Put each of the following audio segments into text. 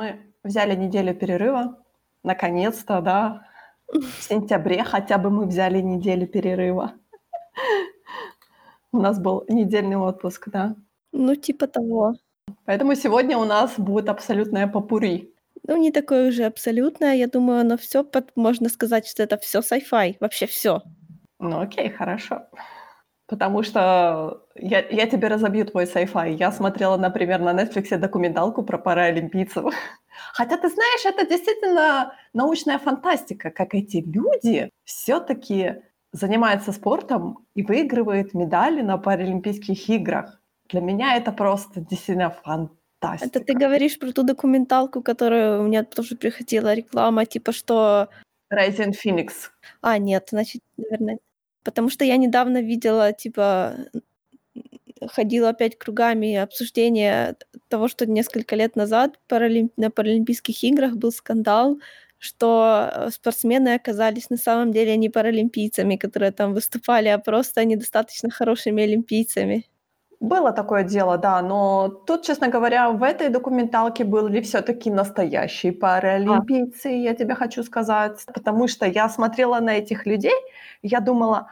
Мы взяли неделю перерыва. Наконец-то, да. В сентябре хотя бы мы взяли неделю перерыва. У нас был недельный отпуск, да. Ну, типа того. Поэтому сегодня у нас будет абсолютное попури. Ну, не такое уже абсолютное. Я думаю, оно все, можно сказать, что это все sci-fi. Вообще все. Ну, окей, хорошо. Потому что я, я тебе разобью твой sci-fi. Я смотрела, например, на Netflix документалку про паралимпийцев. Хотя, ты знаешь, это действительно научная фантастика, как эти люди все-таки занимаются спортом и выигрывают медали на Паралимпийских играх. Для меня это просто действительно фантастика. Это ты говоришь про ту документалку, которую у меня тоже приходила реклама, типа что... Rising Phoenix. А, нет, значит, наверное... Потому что я недавно видела, типа, ходила опять кругами обсуждение того, что несколько лет назад паралимп... на Паралимпийских играх был скандал, что э, спортсмены оказались на самом деле не паралимпийцами, которые там выступали, а просто недостаточно хорошими олимпийцами. Было такое дело, да, но тут, честно говоря, в этой документалке были все-таки настоящие паралимпийцы, а. я тебе хочу сказать, потому что я смотрела на этих людей, я думала,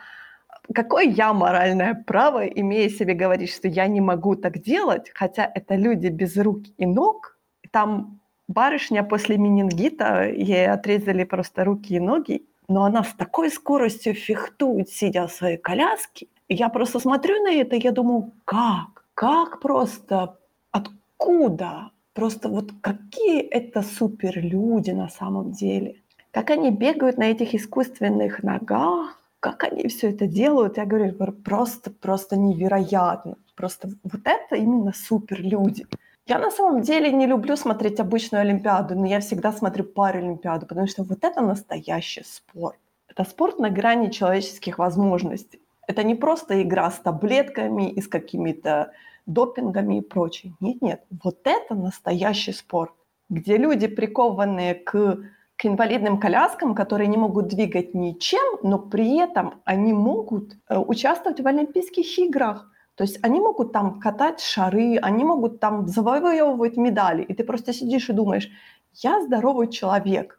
какое я моральное право, имея себе говорить, что я не могу так делать, хотя это люди без рук и ног, там барышня после менингита, ей отрезали просто руки и ноги, но она с такой скоростью фехтует, сидя в своей коляске, я просто смотрю на это, я думаю, как? Как просто? Откуда? Просто вот какие это супер люди на самом деле. Как они бегают на этих искусственных ногах, как они все это делают, я говорю, просто, просто невероятно. Просто вот это именно супер люди. Я на самом деле не люблю смотреть обычную Олимпиаду, но я всегда смотрю Паралимпиаду, потому что вот это настоящий спорт. Это спорт на грани человеческих возможностей. Это не просто игра с таблетками и с какими-то допингами и прочее. Нет, нет, вот это настоящий спорт, где люди, прикованные к, к инвалидным коляскам, которые не могут двигать ничем, но при этом они могут э, участвовать в Олимпийских играх. То есть они могут там катать шары, они могут там завоевывать медали. И ты просто сидишь и думаешь, я здоровый человек,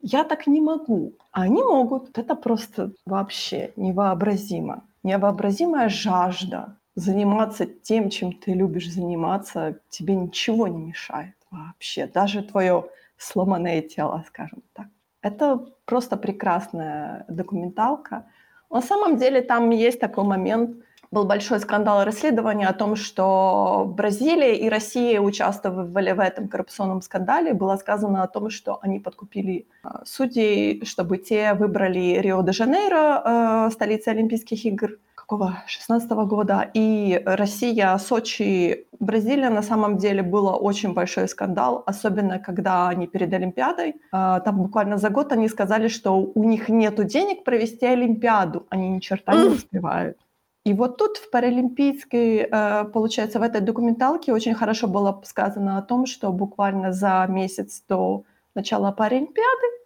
я так не могу. А они могут. Это просто вообще невообразимо невообразимая жажда заниматься тем, чем ты любишь заниматься, тебе ничего не мешает вообще. Даже твое сломанное тело, скажем так. Это просто прекрасная документалка. На самом деле там есть такой момент, был большой скандал расследования о том, что Бразилия и Россия участвовали в этом коррупционном скандале. Было сказано о том, что они подкупили а, судей, чтобы те выбрали Рио-де-Жанейро, э, столицей Олимпийских игр, какого? 16 года, и Россия, Сочи, Бразилия на самом деле было очень большой скандал, особенно когда они перед Олимпиадой, а, там буквально за год они сказали, что у них нет денег провести Олимпиаду, они ни черта не успевают. И вот тут в паралимпийской, э, получается, в этой документалке очень хорошо было сказано о том, что буквально за месяц до начала Паралимпиады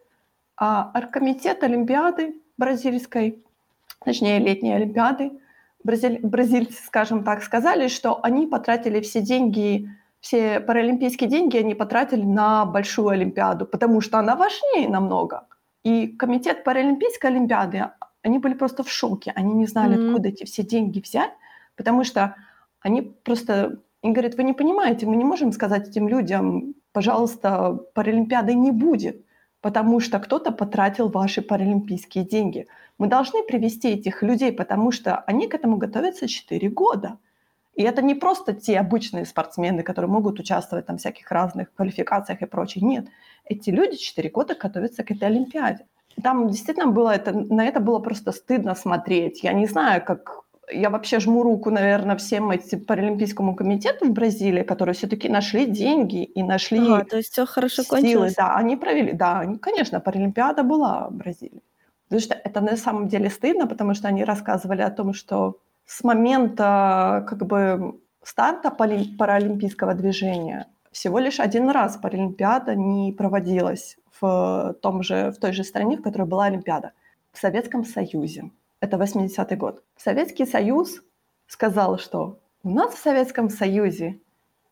а Оргкомитет Олимпиады бразильской, точнее летней Олимпиады, бразиль, бразильцы, скажем так, сказали, что они потратили все деньги, все паралимпийские деньги они потратили на большую Олимпиаду, потому что она важнее намного. И комитет Паралимпийской Олимпиады, они были просто в шоке. Они не знали, mm-hmm. откуда эти все деньги взять, потому что они просто... И говорят, вы не понимаете, мы не можем сказать этим людям, пожалуйста, Паралимпиады не будет, потому что кто-то потратил ваши паралимпийские деньги. Мы должны привести этих людей, потому что они к этому готовятся 4 года. И это не просто те обычные спортсмены, которые могут участвовать там в всяких разных квалификациях и прочее. Нет, эти люди 4 года готовятся к этой Олимпиаде. Там действительно было это, на это было просто стыдно смотреть. Я не знаю, как я вообще жму руку, наверное, всем этим Паралимпийскому комитету в Бразилии, которые все-таки нашли деньги и нашли ага, то есть все хорошо силы. кончилось. Да, они провели, да, они, конечно, Паралимпиада была в Бразилии. Потому что это на самом деле стыдно, потому что они рассказывали о том, что с момента как бы старта паралимпийского движения всего лишь один раз Паралимпиада не проводилась в, том же, в той же стране, в которой была Олимпиада, в Советском Союзе. Это 80-й год. Советский Союз сказал, что у нас в Советском Союзе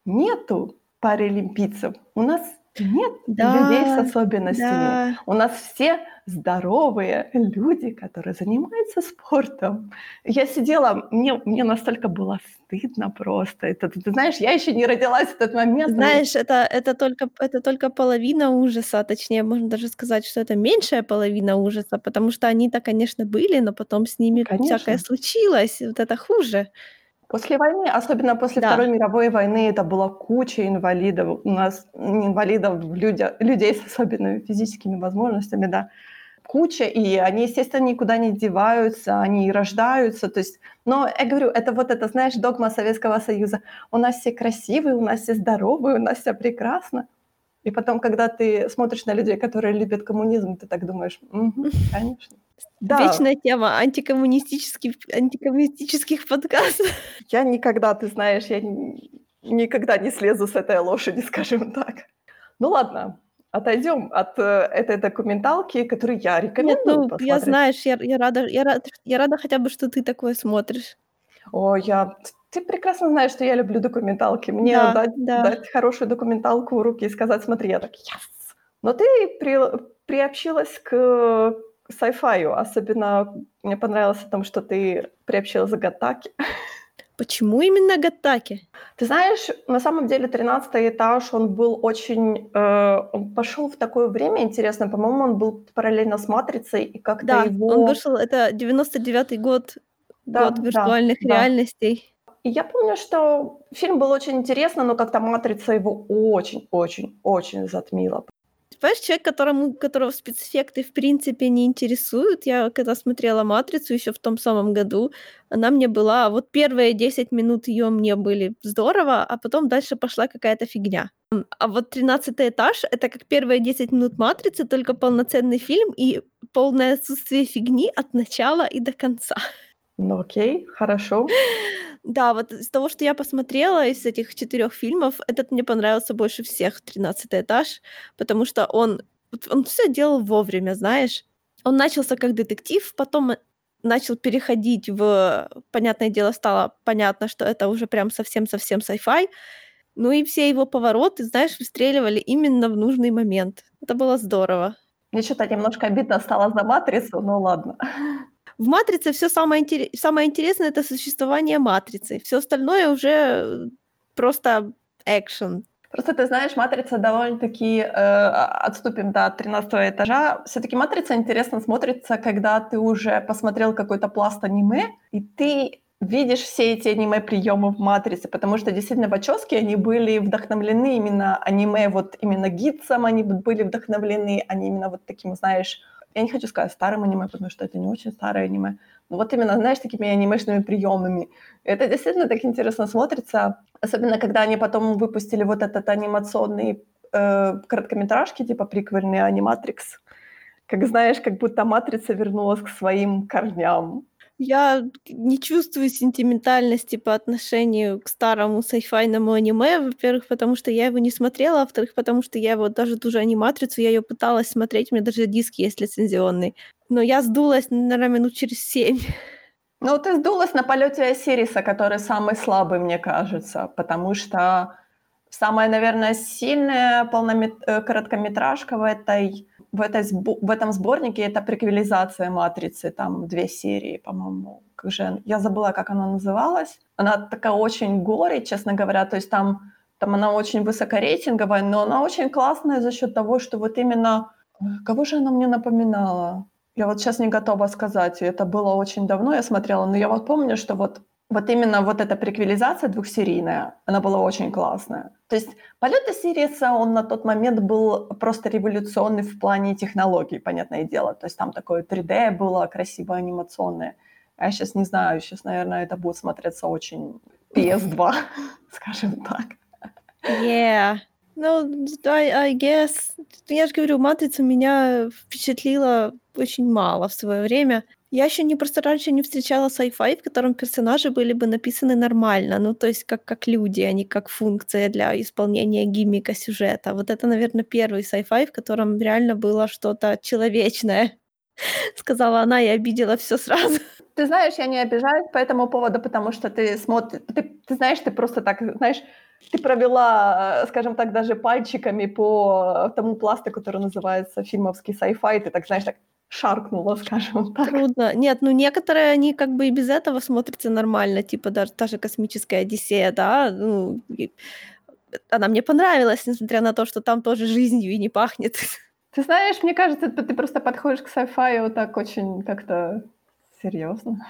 нету паралимпийцев. У нас Нет людей с Да, особенностями. да. У нас все здоровые люди, которые занимаются спортом. Я сидела, мне мне настолько было стыдно просто. Это ты ты знаешь, я еще не родилась в тот момент, но Знаешь, это это только это только половина ужаса, точнее, можно даже сказать, что это меньшая половина ужаса, потому что они-то, конечно, были, но потом с ними всякое Конечно. случилось, и вот это хуже. После войны, особенно после Да. Второй мировой войны, это была куча инвалидов. У нас инвалидов, людя людей с особенными физическими возможностями, да, куча, и они, естественно, никуда не деваются, они рождаются. То есть, но я говорю, это вот это, знаешь, догма Советского Союза. У нас все красивые, у нас все здоровые, у нас всё прекрасно. И потом, когда ты смотришь на людей, которые любят коммунизм, ты так думаешь: "Мгм, конечно". Да. Вечная тема антикоммунистических антикоммунистических подкастов. Я никогда, ты знаешь, я никогда не слезу с этой лошади, скажем так. Ну ладно, отойдём от, э, этой документалки, которую я Нет, рекомендую ну, я посмотреть. знаешь, я я рада я рада я рада хотя бы, что ты такое смотришь. Ой, я ты прекрасно знаешь, что я люблю документалки. Мне Да, дать да. дать хорошую документалку в руки и сказать: "Смотри", я так: "Yes!" Но ты при приобщилась к sci-fi, особенно мне понравилось о том, что ты приобщилась к Гаттаке. Почему именно Гаттаки? Ты знаешь, на самом деле "Тринадцатый этаж", он был очень, э, он пошёл в такое время интересное. По-моему, он был параллельно с "Матрицей", и как-то Да, он его вышел, это 99 год, Да, год да, виртуальных да. реальностей. И я помню, что фильм был очень интересный, но как-то "Матрица" его очень очень очень затмила. Понимаешь, человек, которому которого спецэффекты в принципе не интересуют, я когда смотрела "Матрицу" ещё в том самом году, она мне была вот первые 10 минут её мне были здорово, а потом дальше пошла какая-то фигня. А вот "Тринадцатый этаж"- это как первые 10 минут "Матрицы", только полноценный фильм и полное отсутствие фигни от начала и до конца. Ну окей, хорошо. Да, вот из того, что я посмотрела, из этих 4 фильмов, этот мне понравился больше всех, "Тринадцатый этаж", потому что он он всё делал вовремя, знаешь. Он начался как детектив, потом начал переходить в понятное дело, стало понятно, что это уже прям совсем-совсем sci-fi. Ну и все его повороты, знаешь, выстреливали именно в нужный момент. Это было здорово. Мне чё-то немножко обидно стало за "Матрицу", но ладно. В "Матрице" всё самое интере самое интересное- это существование "Матрицы", всё остальное уже просто экшен. Просто ты знаешь, "Матрица" довольно-таки, э, отступим, да, от "Тринадцатого этажа". Всё-таки "Матрица" интересно смотрится, когда ты уже посмотрел какой-то пласт аниме, и ты видишь все эти аниме-приёмы в "Матрице", потому что действительно Вачовски, они были вдохновлены именно аниме, вот именно "Гитсом" они были вдохновлены, они именно вот таким, знаешь, я не хочу сказать старым аниме, потому что это не очень старое аниме, но вот именно, знаешь, такими анимешными приёмами. Это действительно так интересно смотрится, особенно когда они потом выпустили вот этот анимационный, э, короткометражки типа приквельные "Аниматрикс". Как знаешь, как будто "Матрица" вернулась к своим корням. Я не чувствую сентиментальности по отношению к старому сайфайному аниме. Во-первых, потому что я его не смотрела, а во-вторых, потому что я его даже ту же "Аниматрицу", я её пыталась смотреть, у меня даже диск есть лицензионный, но я сдулась, наверно, минут через 7. Ну, ты сдулась на полёте Осириса, который самый слабый, мне кажется, потому что самая, наверное, сильная полномет э, короткометражка в этой в этой в этом сборнике- это приквелизация "Матрицы", там 2 серии, по-моему. Как же я забыла, как она называлась. Она такая очень горе, честно говоря, то есть там там она очень высокорейтинговая, но она очень классная за счёт того, что вот именно кого же она мне напоминала? Я вот щас не готова сказать, это было очень давно, я смотрела, но я вот помню, что вот вот именно вот эта приквелизация двухсерийная, она была очень классная. То есть "Полёт Осириса", он на тот момент был просто революционный в плане технологий, понятное дело. То есть там такое 3D было красивое анимационное. А я щас не знаю, щас, наверное, это будет смотреться очень PS2, скажем так. Yeah. Ну, I I guess. Я ж говорю, "Матрица" меня впечатлила очень мало в своё время. Я ещё не просто раньше не встречала sci-fi, в котором персонажи были бы написаны нормально, ну, то есть как как люди, а не как функция для исполнения гиммика сюжета. Вот это, наверно, первый sci-fi, в котором реально было что-то человечное, сказала она и обидела всё сразу. Ты знаешь, я не обижаюсь по этому поводу, потому что ты смотри ты ты знаешь, ты просто так, знаешь, ты провела, скажем так, даже пальчиками по тому пласту, который называется фильмовский sci-fi, ты так, знаешь, так шаркнула, скажем так. Трудно. Нет, ну некоторые, они как бы и без этого смотрятся нормально, типа даже та же «Космическая Одиссея», да, ну, и она мне понравилась, несмотря на то, что там тоже жизнью и не пахнет. Ты знаешь, мне кажется, ты просто подходишь к sci-fi вот так очень как-то серьезно.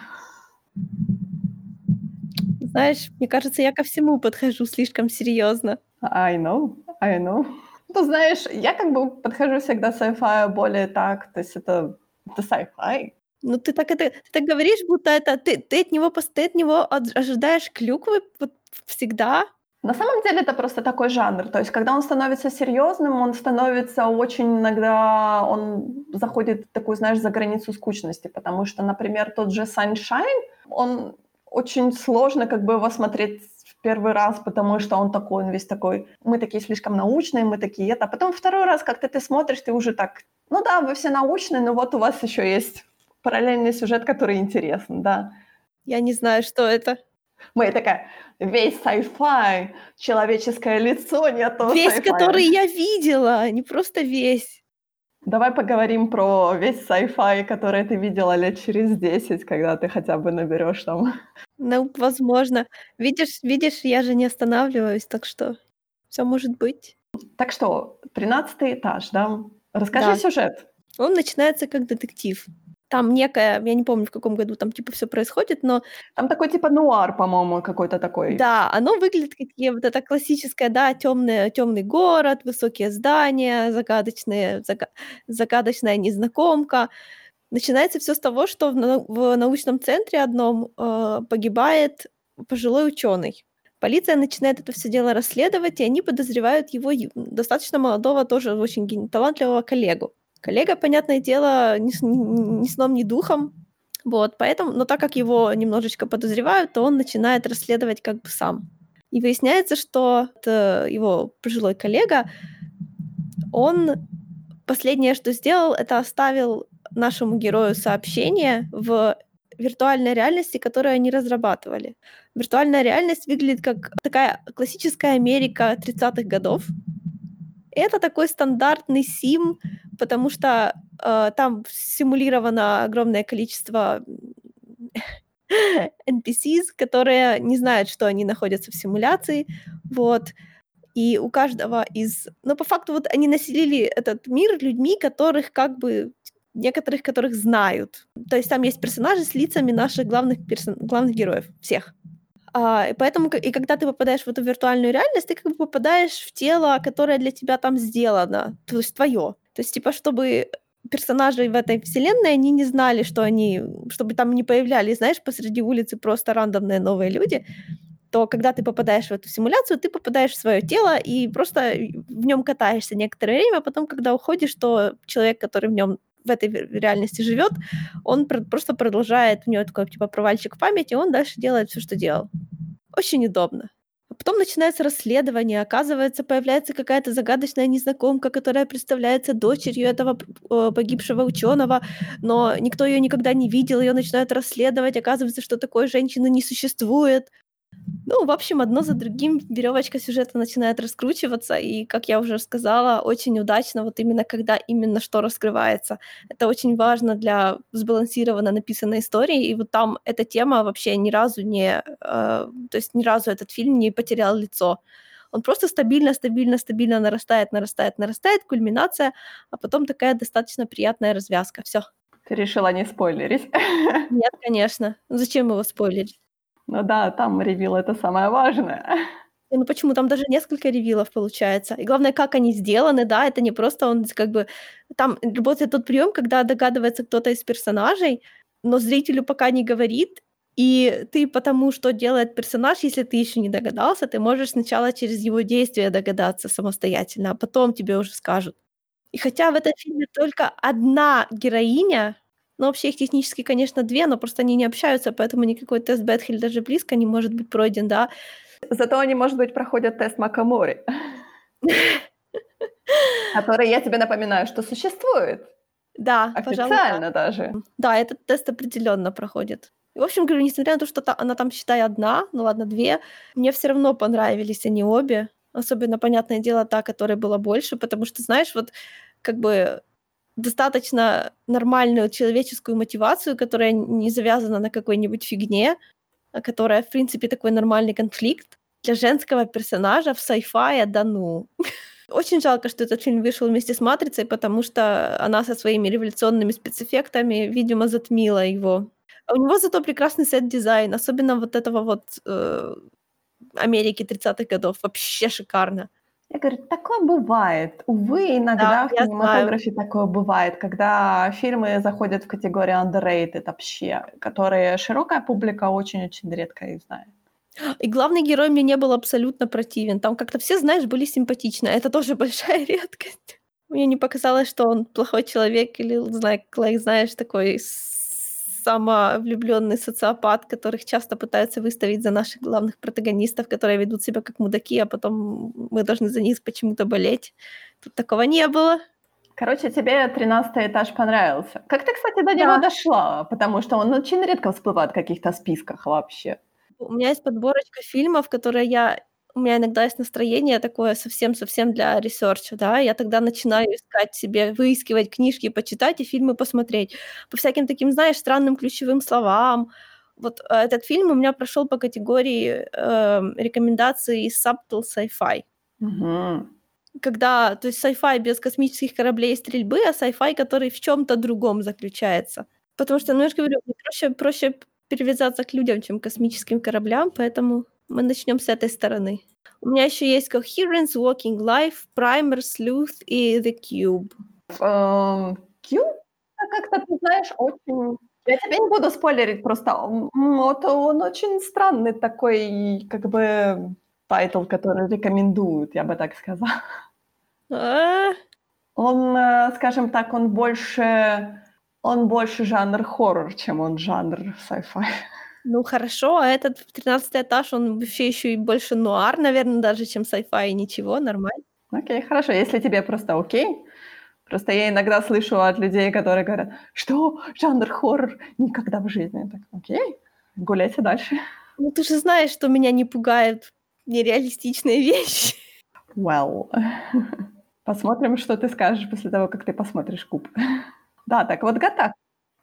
Знаешь, мне кажется, я ко всему подхожу слишком серьезно. I know, I know. Ну, знаешь, я как бы подхожу всегда sci-fi более так, то есть это, это sci-fi. Ну, ты так это ты так говоришь, будто это ты, ты от него ты от него ожидаешь клюквы вот всегда. На самом деле это просто такой жанр. То есть, когда он становится серьезным, он становится очень иногда, он заходит в такую, знаешь, за границу скучности, потому что, например, тот же Sunshine, он очень сложно как бы его смотреть первый раз, потому что он такой, он весь такой, мы такие слишком научные, мы такие это. А потом второй раз как-то ты смотришь, ты уже так, ну да, вы все научные, но вот у вас еще есть параллельный сюжет, который интересен, да. Я не знаю, что это. Мы такая, весь sci-fi, человеческое лицо, не то Весь, sci-fi. который я видела, не просто весь. Давай поговорим про весь sci-fi, который ты видела лет через 10, когда ты хотя бы наберешь там. Ну, возможно. Видишь, видишь, я же не останавливаюсь, так что все может быть. Так что, 13 этаж, да? Расскажи да. сюжет. Он начинается как детектив там некая, я не помню, в каком году там типа все происходит, но... Там такой типа нуар, по-моему, какой-то такой. Да, оно выглядит как вот это классическое, да, темный, темный город, высокие здания, загадочные, зага... загадочная незнакомка. Начинается все с того, что в, на... в научном центре одном э, погибает пожилой ученый. Полиция начинает это все дело расследовать, и они подозревают его достаточно молодого, тоже очень талантливого коллегу. Коллега, понятное дело, ни, ни сном, ни духом. Вот, поэтому, но так как его немножечко подозревают, то он начинает расследовать как бы сам. И выясняется, что его пожилой коллега, он последнее, что сделал, это оставил нашему герою сообщение в виртуальной реальности, которую они разрабатывали. Виртуальная реальность выглядит как такая классическая Америка 30-х годов. Это такой стандартный сим, потому что э, там симулировано огромное количество NPCs, которые не знают, что они находятся в симуляции, вот. И у каждого из... Ну, по факту, вот они населили этот мир людьми, которых как бы некоторых которых знают. То есть там есть персонажи с лицами наших главных, персон... главных героев, всех. А, и поэтому, и когда ты попадаешь в эту виртуальную реальность, ты как бы попадаешь в тело, которое для тебя там сделано, то есть твое. То есть, типа, чтобы персонажи в этой вселенной, они не знали, что они, чтобы там не появлялись, знаешь, посреди улицы просто рандомные новые люди, то когда ты попадаешь в эту симуляцию, ты попадаешь в свое тело и просто в нем катаешься некоторое время, а потом, когда уходишь, то человек, который в нем в этой реальности живет, он просто продолжает, у него такой типа провальчик в памяти, он дальше делает все, что делал. Очень удобно. А потом начинается расследование, оказывается, появляется какая-то загадочная незнакомка, которая представляется дочерью этого погибшего ученого, но никто ее никогда не видел, ее начинают расследовать, оказывается, что такой женщины не существует. Ну, в общем, одно за другим веревочка сюжета начинает раскручиваться, и, как я уже сказала, очень удачно, вот именно когда именно что раскрывается. Это очень важно для сбалансированно написанной истории, и вот там эта тема вообще ни разу не... Э, то есть ни разу этот фильм не потерял лицо. Он просто стабильно, стабильно, стабильно нарастает, нарастает, нарастает, кульминация, а потом такая достаточно приятная развязка. Все. Ты решила не спойлерить? Нет, конечно. Зачем его спойлерить? Ну да, там ревил это самое важное. Ну почему? Там даже несколько ревилов получается. И главное, как они сделаны, да, это не просто он как бы... Там работает тот прием, когда догадывается кто-то из персонажей, но зрителю пока не говорит, и ты потому, что делает персонаж, если ты еще не догадался, ты можешь сначала через его действия догадаться самостоятельно, а потом тебе уже скажут. И хотя в этом фильме только одна героиня, ну, вообще их технически, конечно, две, но просто они не общаются, поэтому никакой тест Бетхель даже близко не может быть пройден, да. Зато они, может быть, проходят тест Макамори. Который, я тебе напоминаю, что существует. Да, Официально даже. Да, этот тест определенно проходит. В общем, говорю, несмотря на то, что она там, считай, одна, ну ладно, две, мне все равно понравились они обе. Особенно, понятное дело, та, которой было больше, потому что, знаешь, вот как бы достаточно нормальную человеческую мотивацию, которая не завязана на какой-нибудь фигне, а которая, в принципе, такой нормальный конфликт для женского персонажа в sci-fi, да ну. Очень жалко, что этот фильм вышел вместе с «Матрицей», потому что она со своими революционными спецэффектами, видимо, затмила его. А у него зато прекрасный сет-дизайн, особенно вот этого вот э, Америки 30-х годов. Вообще шикарно. Я говорю, такое бывает. Увы, иногда Да, в я знаю. кинематографе такое бывает, когда фильмы заходят в категорию underrated вообще, которые широкая публика очень-очень редко их знает. И главный герой мне не был абсолютно противен. Там как-то все, знаешь, были симпатичны. а Это тоже большая редкость. Мне не показалось, что он плохой человек или, знаешь, такой самовлюбленный социопат, которых часто пытаются выставить за наших главных протагонистов, которые ведут себя как мудаки, а потом мы должны за них почему-то болеть. Тут такого не было. Короче, тебе 13 этаж понравился. Как ты, кстати, до него Да. дошла? Потому что он очень редко всплывает в каких-то списках вообще. У меня есть подборочка фильмов, которые я у меня иногда есть настроение такое совсем-совсем для research а, да, я тогда начинаю искать себе, выискивать книжки, почитать и фильмы посмотреть по всяким таким, знаешь, странным ключевым словам. Вот э, этот фильм у меня прошел по категории э, рекомендаций subtle sci-fi. Мгм. Когда, то есть sci-fi без космических кораблей и стрельбы, а sci-fi, который в чем-то другом заключается. Потому что, ну, я же говорю, проще, проще привязаться к людям, чем к космическим кораблям, поэтому мы начнем с этой стороны. У меня еще есть Coherence, Walking Life, Primer, Sleuth и The Cube. Q? А Как-то, ты знаешь, очень... Я тебе не буду спойлерить, просто вот он очень странный такой, как бы, title, который рекомендуют, я бы так сказала. А, Он, э, скажем так, он больше, он больше жанр хоррор, чем он жанр sci-fi. Ну хорошо, а этот 13 этаж, он вообще еще и больше нуар, наверное, даже, чем sci-fi, ничего, нормально. Окей, хорошо, если тебе просто окей. Просто я иногда слышу от людей, которые говорят, что жанр хоррор никогда в жизни. Я Так, окей, гуляйте дальше. Ну ты же знаешь, что меня не пугают нереалистичные вещи. Well. Посмотрим, что ты скажешь после того, как ты посмотришь куб. Да, так вот Гатак.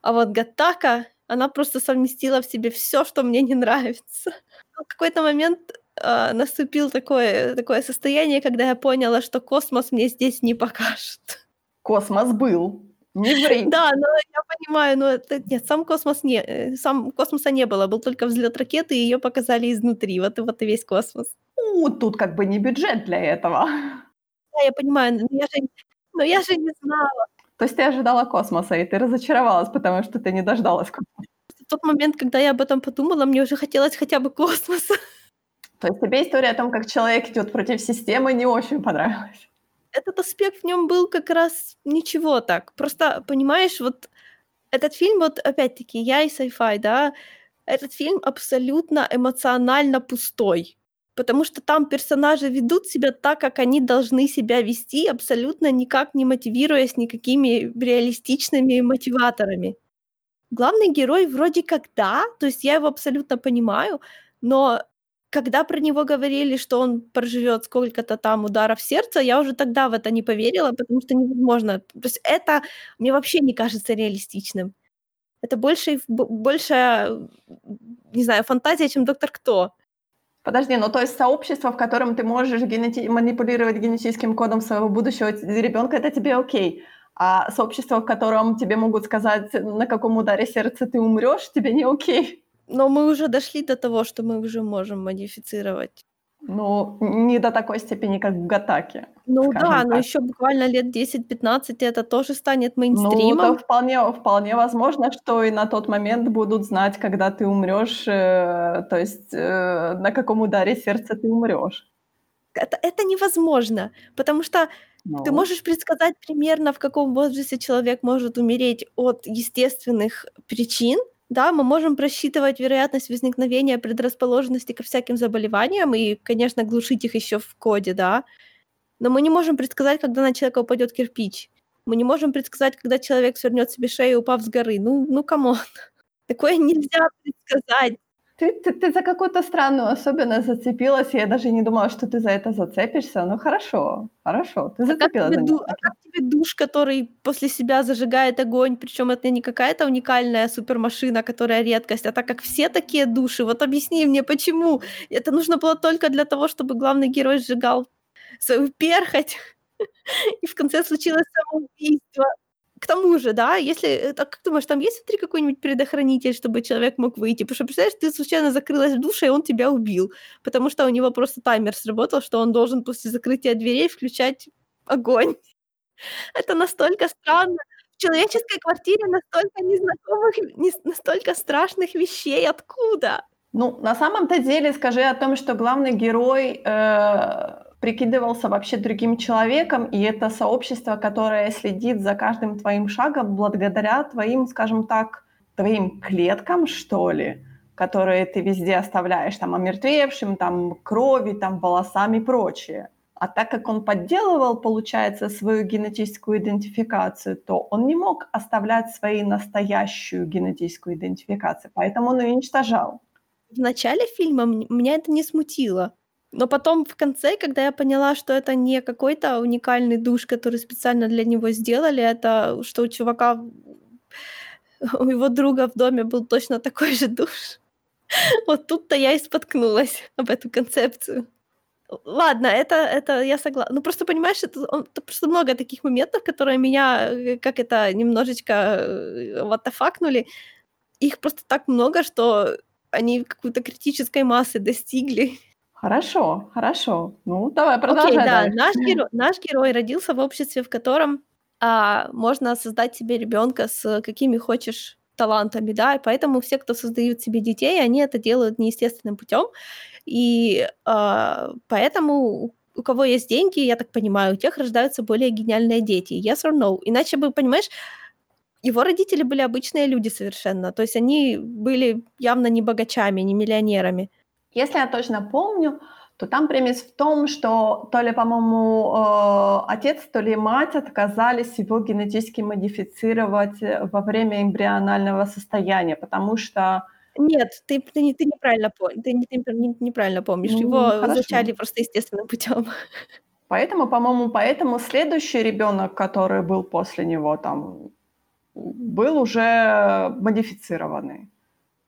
А вот Гатака, она просто совместила в себе все, что мне не нравится. В какой-то момент а, наступил такое, такое состояние, когда я поняла, что космос мне здесь не покажет. Космос был. Не ври. Да, но я понимаю, но это нет, сам космос не, э, сам космоса не было, был только взлет ракеты, и ее показали изнутри. Вот и вот и весь космос. Ну, тут как бы не бюджет для этого. Да, я понимаю, но я же, но я же не знала. То есть ты ожидала космоса, и ты разочаровалась, потому что ты не дождалась космоса. В тот момент, когда я об этом подумала, мне уже хотелось хотя бы космоса. То есть тебе история о том, как человек идет против системы, не очень понравилась. Этот аспект в нем был как раз ничего так. Просто, понимаешь, вот этот фильм, вот опять-таки, я и sci-fi, да, этот фильм абсолютно эмоционально пустой. Потому что там персонажи ведут себя так, как они должны себя вести, абсолютно никак не мотивируясь никакими реалистичными мотиваторами. Главный герой вроде как да, то есть я его абсолютно понимаю, но когда про него говорили, что он проживет сколько-то там ударов сердца, я уже тогда в это не поверила, потому что невозможно. То есть это мне вообще не кажется реалистичным. Это больше, больше, не знаю, фантазия, чем доктор Кто. Подожди, ну то есть сообщество, в котором ты можешь генети- манипулировать генетическим кодом своего будущего ребенка, это тебе окей. А сообщество, в котором тебе могут сказать, на каком ударе сердца ты умрешь, тебе не окей. Но мы уже дошли до того, что мы уже можем модифицировать. Ну, не до такой степени, как в Гатаке. Ну да, но так. еще буквально лет 10-15 это тоже станет Ну, мейнстримом. то вполне, вполне возможно, что и на тот момент будут знать, когда ты умрешь, э, то есть э, на каком ударе сердца ты умрешь. Это, это невозможно, потому что ты Ну, можешь предсказать примерно, в каком возрасте человек может умереть от естественных причин, да, мы можем просчитывать вероятность возникновения предрасположенности ко всяким заболеваниям и, конечно, глушить их еще в коде, да, но мы не можем предсказать, когда на человека упадет кирпич. Мы не можем предсказать, когда человек свернет себе шею, упав с горы. Ну, ну, come on. Такое нельзя предсказать. Ты ты ты за какую-то странную особенность зацепилась, я даже не думала, что ты за это зацепишься. Ну хорошо, хорошо, ты А как зацепилась тебе за ду а как тебе душ, который после себя зажигает огонь? Причём это не какая-то уникальная супермашина, которая редкость, а так как все такие души. Вот объясни мне, почему? Это нужно было только для того, чтобы главный герой сжигал свою перхоть, и в конце случилось самоубийство. К тому же, да, если, э, так как думаешь, там есть внутри какой-нибудь предохранитель, чтобы человек мог выйти? Потому что, представляешь, ты случайно закрылась в душе, и он тебя убил, потому что у него просто таймер сработал, что он должен после закрытия дверей включать огонь. Это настолько странно. В человеческой квартире настолько незнакомых, нес настолько страшных вещей. Откуда? Ну, на самом-то деле, скажи о том, что главный герой, э, прикидывался вообще другим человеком, и это сообщество, которое следит за каждым твоим шагом благодаря твоим, скажем так, твоим клеткам, что ли, которые ты везде оставляешь, там, омертвевшим, там, крови, там, волосам и прочее. А так как он подделывал, получается, свою генетическую идентификацию, то он не мог оставлять свою настоящую генетическую идентификацию, поэтому он её уничтожал. В начале фильма меня это не смутило, но потом в конце, когда я поняла, что это не какой-то уникальный душ, который специально для него сделали, это что у чувака, у его друга в доме был точно такой же душ. Вот тут-то я и споткнулась об эту концепцию. Ладно, это это я согла ну, просто понимаешь, это он тут просто много таких моментов, которые меня, э, как это, немножечко, э, ватафакнули. Их просто так много, что они какой-то критической массы достигли. Хорошо, хорошо. Ну, давай, Окей, продолжай да, дальше. наш геро наш герой родился в обществе, в котором, а, можно создать себе ребёнка с какими хочешь талантами, да, и поэтому все, кто создают себе детей, они это делают неестественным путём. И, а, поэтому у кого есть деньги, я так понимаю, у тех рождаются более гениальные дети. Yes or no? Иначе бы, понимаешь, его родители были обычные люди совершенно, то есть они были явно не богачами, не миллионерами. Если я точно помню, то там премис в том, что то ли, по-моему, э, отец, то ли мать отказались его генетически модифицировать, э, во время эмбрионального состояния, потому что Нет, ты ты не ты неправильно ты ты не неправильно помнишь. Ну, Его хорошо. зачали просто естественным путём. Поэтому, по-моему, поэтому следующий ребёнок, который был после него, там, был уже модифицированный.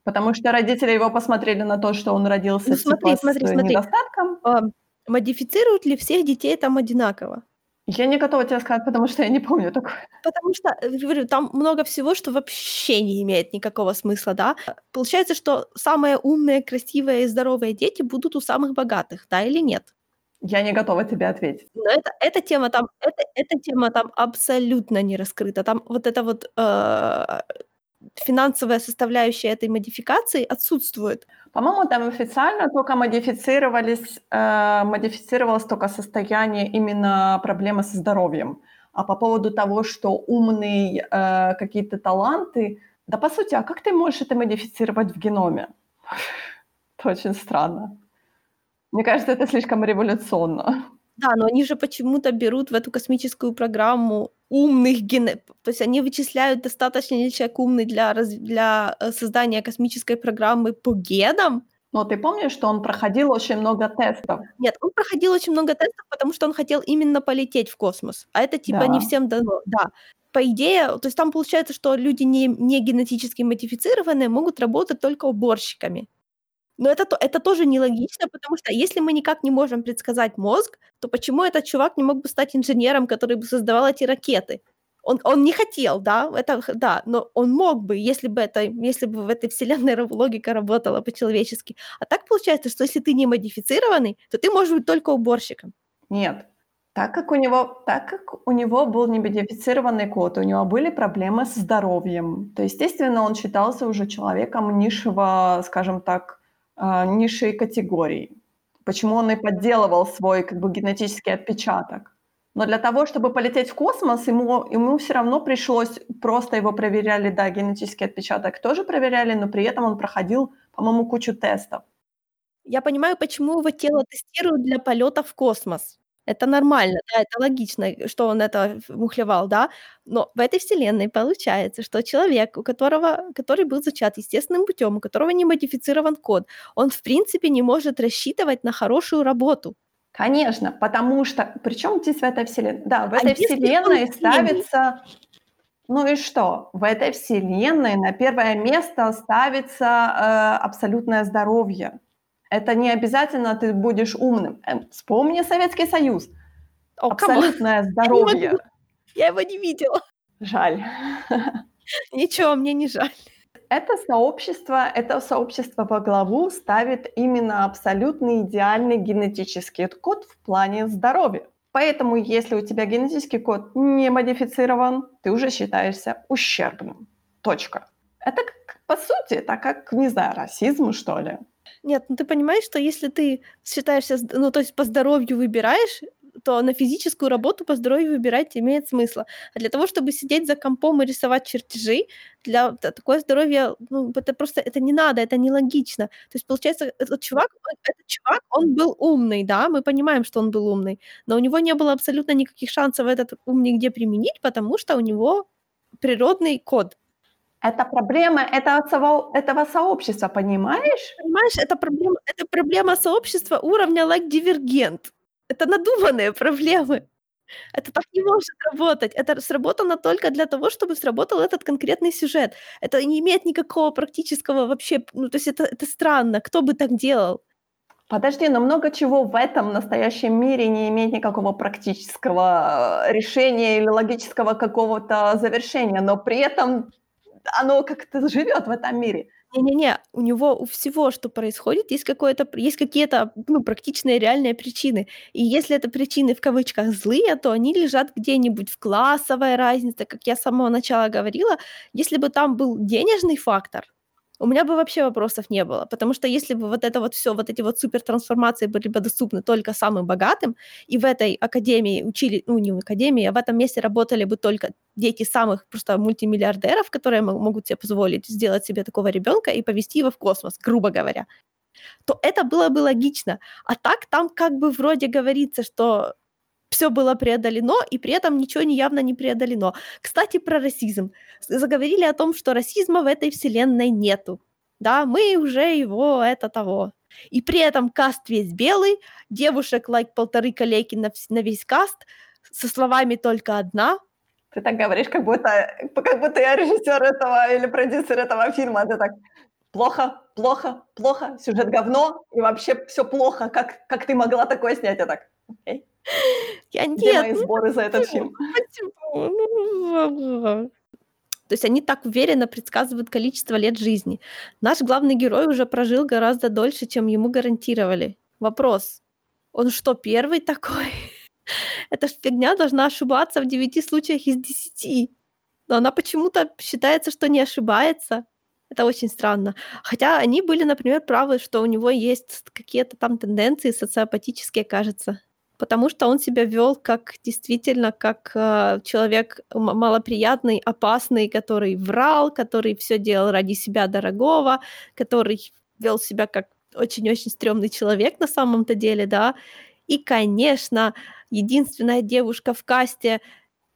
Потому что родители его посмотрели на то, что он родился, Ну типа, смотри с смотри смотри, недостатком. ам, модифицируют ли всех детей там одинаково? Я не готова тебе сказать, потому что я не помню такое. Потому что, э, говорю, там много всего, что вообще не имеет никакого смысла, да. А, получается, что самые умные, красивые и здоровые дети будут у самых богатых, да или нет? Я не готова тебе ответить. Но это эта тема там эта эта тема там абсолютно не раскрыта. Там вот эта вот, э, финансовая составляющая этой модификации отсутствует. По-моему, там официально тока модифицировались, э, модифицировалось тока состояние именно проблемы со здоровьем. А по поводу того, что умный, э, какие-то таланты Да, по сути, а как ты можешь это модифицировать в геноме? Это очень странно. Мне кажется, это слишком революционно. Да, но они же почему-то берут в эту космическую программу умных гене то есть они вычисляют, достаточно ли человек умный для раз для, э, создания космической программы по генам. Но ты помнишь, что он проходил очень много тестов? Нет, он проходил очень много тестов, потому что он хотел именно полететь в космос, а это типа не Да. всем дано. Да. По идее, то есть там получается, что люди не не генетически модифицированные могут работать только уборщиками. Но это то это тоже нелогично, потому что если мы никак не можем предсказать мозг, то почему этот чувак не мог бы стать инженером, который бы создавал эти ракеты? Он он не хотел, да, это да, но он мог бы, если бы это если бы в этой вселенной логика работала по-человечески. А так получается, что если ты не модифицированный, то ты можешь быть только уборщиком. Нет. Так как у него так как у него был немодифицированный кот, у него были проблемы со здоровьем, то, естественно, он считался уже человеком низшего, скажем так, низшей категории. Почему он и подделывал свой, как бы, генетический отпечаток. Но для того, чтобы полететь в космос, ему ему всё равно пришлось просто его проверяли, да, генетический отпечаток тоже проверяли, но при этом он проходил, по-моему, кучу тестов. Я понимаю, почему его тело тестируют для полёта в космос. Это нормально, да, это логично, что он это мухлевал, да. Но в этой вселенной получается, что человек, у которого который был зачат естественным путем, у которого не модифицирован код, он в принципе не может рассчитывать на хорошую работу. Конечно, потому что причем здесь в этой вселенной? Да, в а этой а вселенной ставится ну и что? В этой вселенной на первое место ставится э, абсолютное здоровье. Это не обязательно ты будешь умным. Э, вспомни Советский Союз. О, абсолютное здоровье. Я его не видела. Жаль. Ничего, мне не жаль. Это сообщество, это сообщество по главу ставит именно абсолютный идеальный генетический код в плане здоровья. Поэтому, если у тебя генетический код не модифицирован, ты уже считаешься ущербным. Точка. Это, как, по сути, это как, не знаю, расизм, что ли. Нет, ну ты понимаешь, что если ты считаешься, ну то есть по здоровью выбираешь, то на физическую работу по здоровью выбирать имеет смысл. А для того, чтобы сидеть за компом и рисовать чертежи, для такое здоровье, ну, это просто, это не надо, это нелогично. То есть, получается, этот чувак, этот чувак, он был умный, да, мы понимаем, что он был умный, но у него не было абсолютно никаких шансов этот ум нигде применить, потому что у него природный код. Это проблема этого, этого сообщества, понимаешь? Понимаешь, это проблема, это проблема сообщества уровня like дивергент. Это надуманные проблемы. Это так не может работать. Это сработано только для того, чтобы сработал этот конкретный сюжет. Это не имеет никакого практического вообще... Ну, то есть это, это странно. Кто бы так делал? Подожди, но много чего в этом настоящем мире не имеет никакого практического э, решения или логического какого-то завершения, но при этом оно как-то живет в этом мире. Не-не-не, у него у всего, что происходит, есть какое-то, есть какие-то, ну, практичные реальные причины. И если это причины в кавычках злые, то они лежат где-нибудь в классовой разнице, как я с самого начала говорила. Если бы там был денежный фактор, у меня бы вообще вопросов не было, потому что если бы вот это вот все, вот эти вот супертрансформации были бы доступны только самым богатым, и в этой академии учили, ну не в академии, а в этом месте работали бы только дети самых просто мультимиллиардеров, которые могут себе позволить сделать себе такого ребенка и повести его в космос, грубо говоря, то это было бы логично. А так там как бы вроде говорится, что все было преодолено, и при этом ничего не явно не преодолено. Кстати, про расизм. Заговорили о том, что расизма в этой вселенной нету. Да, мы уже его, это того. И при этом каст весь белый, девушек лайк полторы коллеги на, на весь каст, со словами только одна. Ты так говоришь, как будто, как будто я режиссер этого или продюсер этого фильма. Ты так плохо, плохо, плохо, сюжет говно, и вообще все плохо. Как, как ты могла такое снять? Я так, окей. Я нет. Где мои ну сборы за этот фильм? Ну, То есть они так уверенно предсказывают количество лет жизни. Наш главный герой уже прожил гораздо дольше, чем ему гарантировали. Вопрос. Он что, первый такой? Эта фигня должна ошибаться в 9 случаях из 10. Но она почему-то считается, что не ошибается. Это очень странно. Хотя они были, например, правы, что у него есть какие-то там тенденции социопатические, кажется потому что он себя вел как действительно как э, человек малоприятный, опасный, который врал, который все делал ради себя дорогого, который вел себя как очень-очень стрёмный человек на самом-то деле, да. И, конечно, единственная девушка в касте,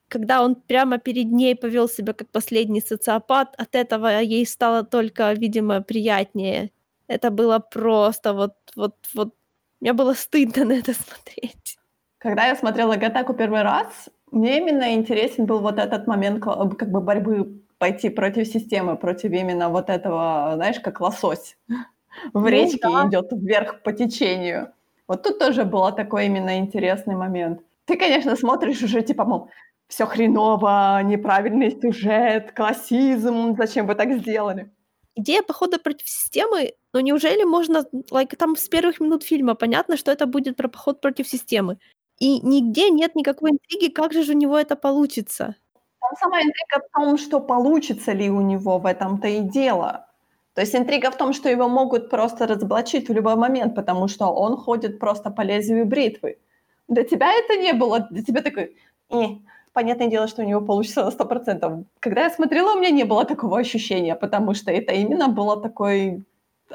когда он прямо перед ней повел себя как последний социопат, от этого ей стало только, видимо, приятнее. Это было просто вот, вот, вот мне было стыдно на это смотреть. Когда я смотрела Гатаку первый раз, мне именно интересен был вот этот момент как бы борьбы пойти против системы, против именно вот этого, знаешь, как лосось в ну, речке да. идет вверх по течению. Вот тут тоже был такой именно интересный момент. Ты, конечно, смотришь уже типа, мол, все хреново, неправильный сюжет, классизм, зачем вы так сделали? Идея похода против системы, но неужели можно, like, там с первых минут фильма понятно, что это будет про поход против системы. И нигде нет никакой интриги, как же у него это получится. Там сама интрига в том, что получится ли у него, в этом-то и дело. То есть интрига в том, что его могут просто разоблачить в любой момент, потому что он ходит просто по лезвию бритвы. Для тебя это не было, для тебя такой, э, понятное дело, что у него получится на 100%. Когда я смотрела, у меня не было такого ощущения, потому что это именно был такой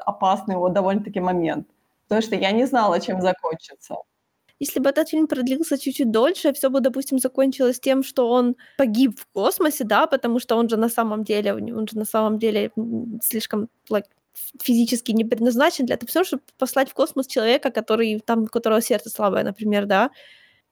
опасный вот довольно-таки момент. Потому что я не знала, чем закончится. если бы этот фильм продлился чуть-чуть дольше, все бы, допустим, закончилось тем, что он погиб в космосе, да, потому что он же на самом деле, он же на самом деле слишком like, физически не предназначен для этого, чтобы послать в космос человека, который там, у которого сердце слабое, например, да.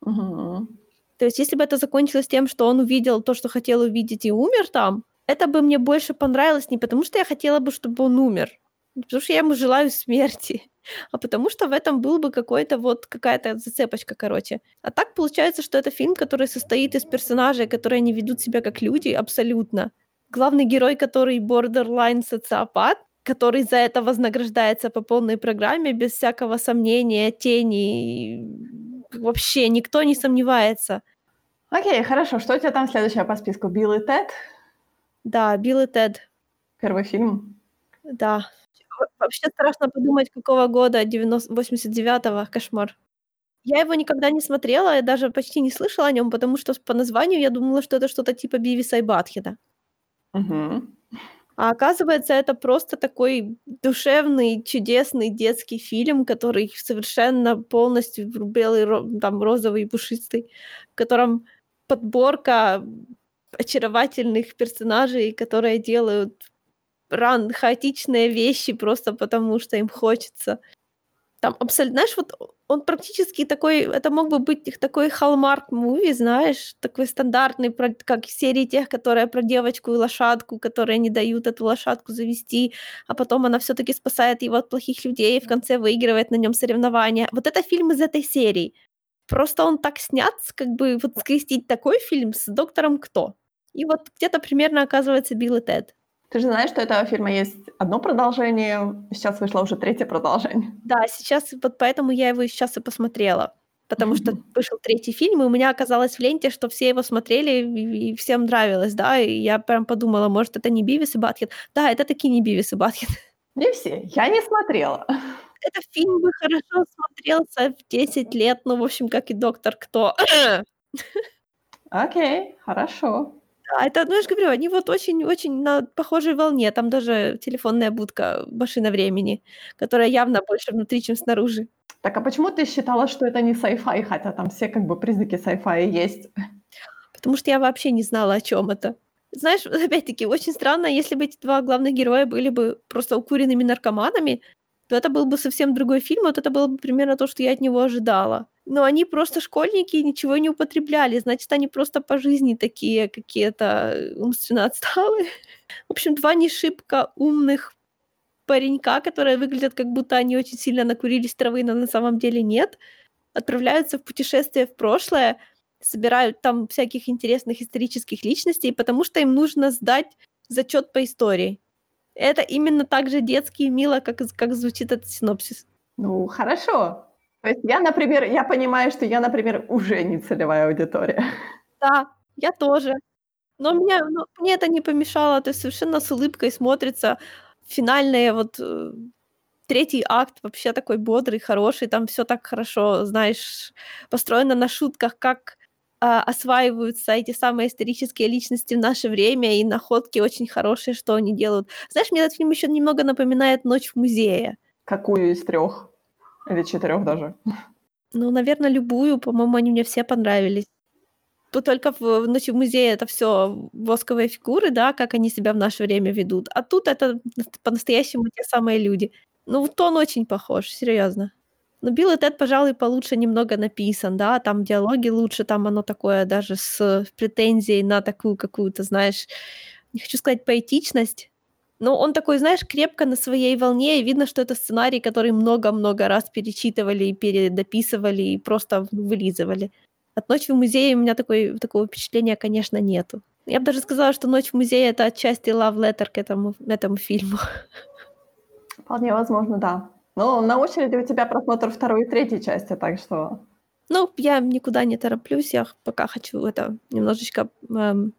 Угу. То есть, если бы это закончилось тем, что он увидел то, что хотел увидеть, и умер там, это бы мне больше понравилось не потому, что я хотела бы, чтобы он умер, не потому что я ему желаю смерти, а потому что в этом был бы какой-то вот какая-то зацепочка, короче. А так получается, что это фильм, который состоит из персонажей, которые не ведут себя как люди абсолютно. Главный герой, который borderline социопат, который за это вознаграждается по полной программе, без всякого сомнения, тени, вообще никто не сомневается. Окей, хорошо. Что у тебя там следующее по списку? Билл и Тед? Да, Билл и Тед. Первый фильм? Да. Вообще страшно подумать, какого года, 90... 89-го, кошмар. Я его никогда не смотрела, я даже почти не слышала о нем, потому что по названию я думала, что это что-то типа Бивиса и Батхеда. Угу. А оказывается, это просто такой душевный, чудесный детский фильм, который совершенно полностью белый, там, розовый и пушистый, в котором подборка очаровательных персонажей, которые делают ран хаотичные вещи просто потому, что им хочется. Там абсолютно, знаешь, вот он практически такой, это мог бы быть такой халмарк муви, знаешь, такой стандартный, про, как серии тех, которые про девочку и лошадку, которые не дают эту лошадку завести, а потом она все-таки спасает его от плохих людей и в конце выигрывает на нем соревнования. Вот это фильм из этой серии. Просто он так снят, как бы вот скрестить такой фильм с доктором Кто. И вот где-то примерно оказывается Билл и Тед. Ты же знаешь, что у этого фильма есть одно продолжение, сейчас вышло уже третье продолжение. Да, сейчас вот поэтому я его сейчас и посмотрела. Потому что вышел третий фильм, и у меня оказалось в ленте, что все его смотрели, и всем нравилось, да, и я прям подумала, может, это не Бивис и Батхед. Да, это таки не Бивис и Батхед. Не все, я не смотрела. Этот фильм бы хорошо смотрелся в 10 лет, ну, в общем, как и «Доктор Кто». Окей, хорошо. Да, это, ну, я же говорю, они вот очень-очень на похожей волне. Там даже телефонная будка «Машина времени», которая явно больше внутри, чем снаружи. Так, а почему ты считала, что это не sci-fi, хотя там все как бы признаки sci-fi есть? Потому что я вообще не знала, о чем это. Знаешь, опять-таки, очень странно, если бы эти два главных героя были бы просто укуренными наркоманами, то это был бы совсем другой фильм, вот это было бы примерно то, что я от него ожидала. Но они просто школьники и ничего не употребляли, значит, они просто по жизни такие какие-то умственно отсталые. В общем, два не шибко умных паренька, которые выглядят как будто они очень сильно накурились травы, но на самом деле нет, отправляются в путешествие в прошлое, собирают там всяких интересных исторических личностей, потому что им нужно сдать зачет по истории. Это именно так же детски и мило, как, как звучит этот синопсис. Ну, хорошо. То есть я, например, я понимаю, что я, например, уже не целевая аудитория. Да, я тоже. Но мне, ну, мне это не помешало. То есть совершенно с улыбкой смотрится финальный вот э, третий акт вообще такой бодрый, хороший. Там все так хорошо, знаешь, построено на шутках, как осваиваются эти самые исторические личности в наше время, и находки очень хорошие, что они делают. Знаешь, мне этот фильм еще немного напоминает «Ночь в музее». Какую из трех? Или четырех даже? Ну, наверное, любую. По-моему, они мне все понравились. Тут только в «Ночи в музее» это все восковые фигуры, да, как они себя в наше время ведут. А тут это по-настоящему те самые люди. Ну, тон очень похож, серьезно. Но Билл и Тед, пожалуй, получше немного написан, да, там диалоги лучше, там оно такое даже с претензией на такую какую-то, знаешь, не хочу сказать поэтичность, но он такой, знаешь, крепко на своей волне, и видно, что это сценарий, который много-много раз перечитывали и передописывали, и просто вылизывали. От «Ночи в музее» у меня такой, такого впечатления, конечно, нету. Я бы даже сказала, что «Ночь в музее» — это отчасти love letter к этому, этому фильму. Вполне возможно, да. Ну, на очереди у тебя просмотр второй и третьей части, так что... Ну, я никуда не тороплюсь, я пока хочу это немножечко, эм,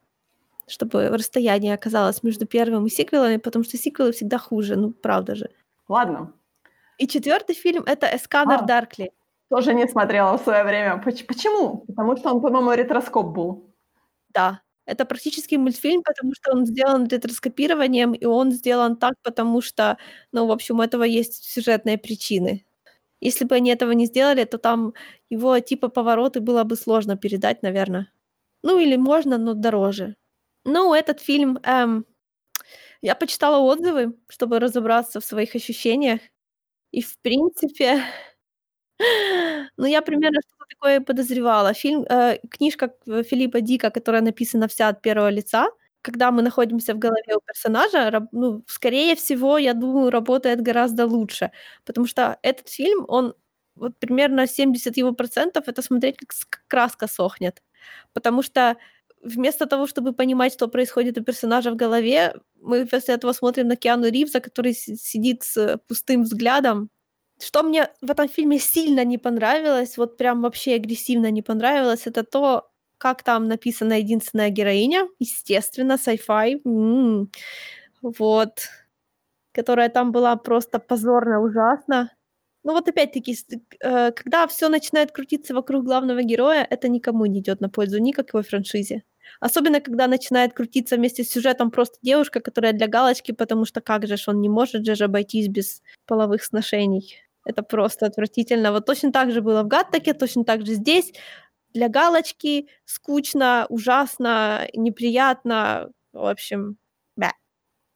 чтобы расстояние оказалось между первым и сиквелами, потому что сиквелы всегда хуже, ну, правда же. Ладно. И четвертый фильм — это «Эсканер а, Даркли». Тоже не смотрела в свое время. Почему? Потому что он, по-моему, ретроскоп был. Да, это практически мультфильм, потому что он сделан ретроскопированием, и он сделан так, потому что, ну, в общем, у этого есть сюжетные причины. Если бы они этого не сделали, то там его типа повороты было бы сложно передать, наверное. Ну или можно, но дороже. Ну, этот фильм... Эм, я почитала отзывы, чтобы разобраться в своих ощущениях. И, в принципе, ну, я примерно что-то такое подозревала. Фильм, э, книжка Филиппа Дика, которая написана вся от первого лица, когда мы находимся в голове у персонажа, раб, ну, скорее всего, я думаю, работает гораздо лучше. Потому что этот фильм, он вот примерно 70 его процентов это смотреть, как краска сохнет. Потому что вместо того, чтобы понимать, что происходит у персонажа в голове, мы вместо этого смотрим на Киану Ривза, который сидит с пустым взглядом. Что мне в этом фильме сильно не понравилось, вот прям вообще агрессивно не понравилось, это то, как там написана единственная героиня, естественно, sci-fi, м-м, вот, которая там была просто позорно ужасна. Ну вот опять-таки, э, когда все начинает крутиться вокруг главного героя, это никому не идет на пользу, никакой франшизе. Особенно, когда начинает крутиться вместе с сюжетом просто девушка, которая для галочки, потому что как же он не может же обойтись без половых сношений. Это просто отвратительно. Вот точно так же было в Гаттаке, точно так же здесь. Для галочки скучно, ужасно, неприятно. В общем, да.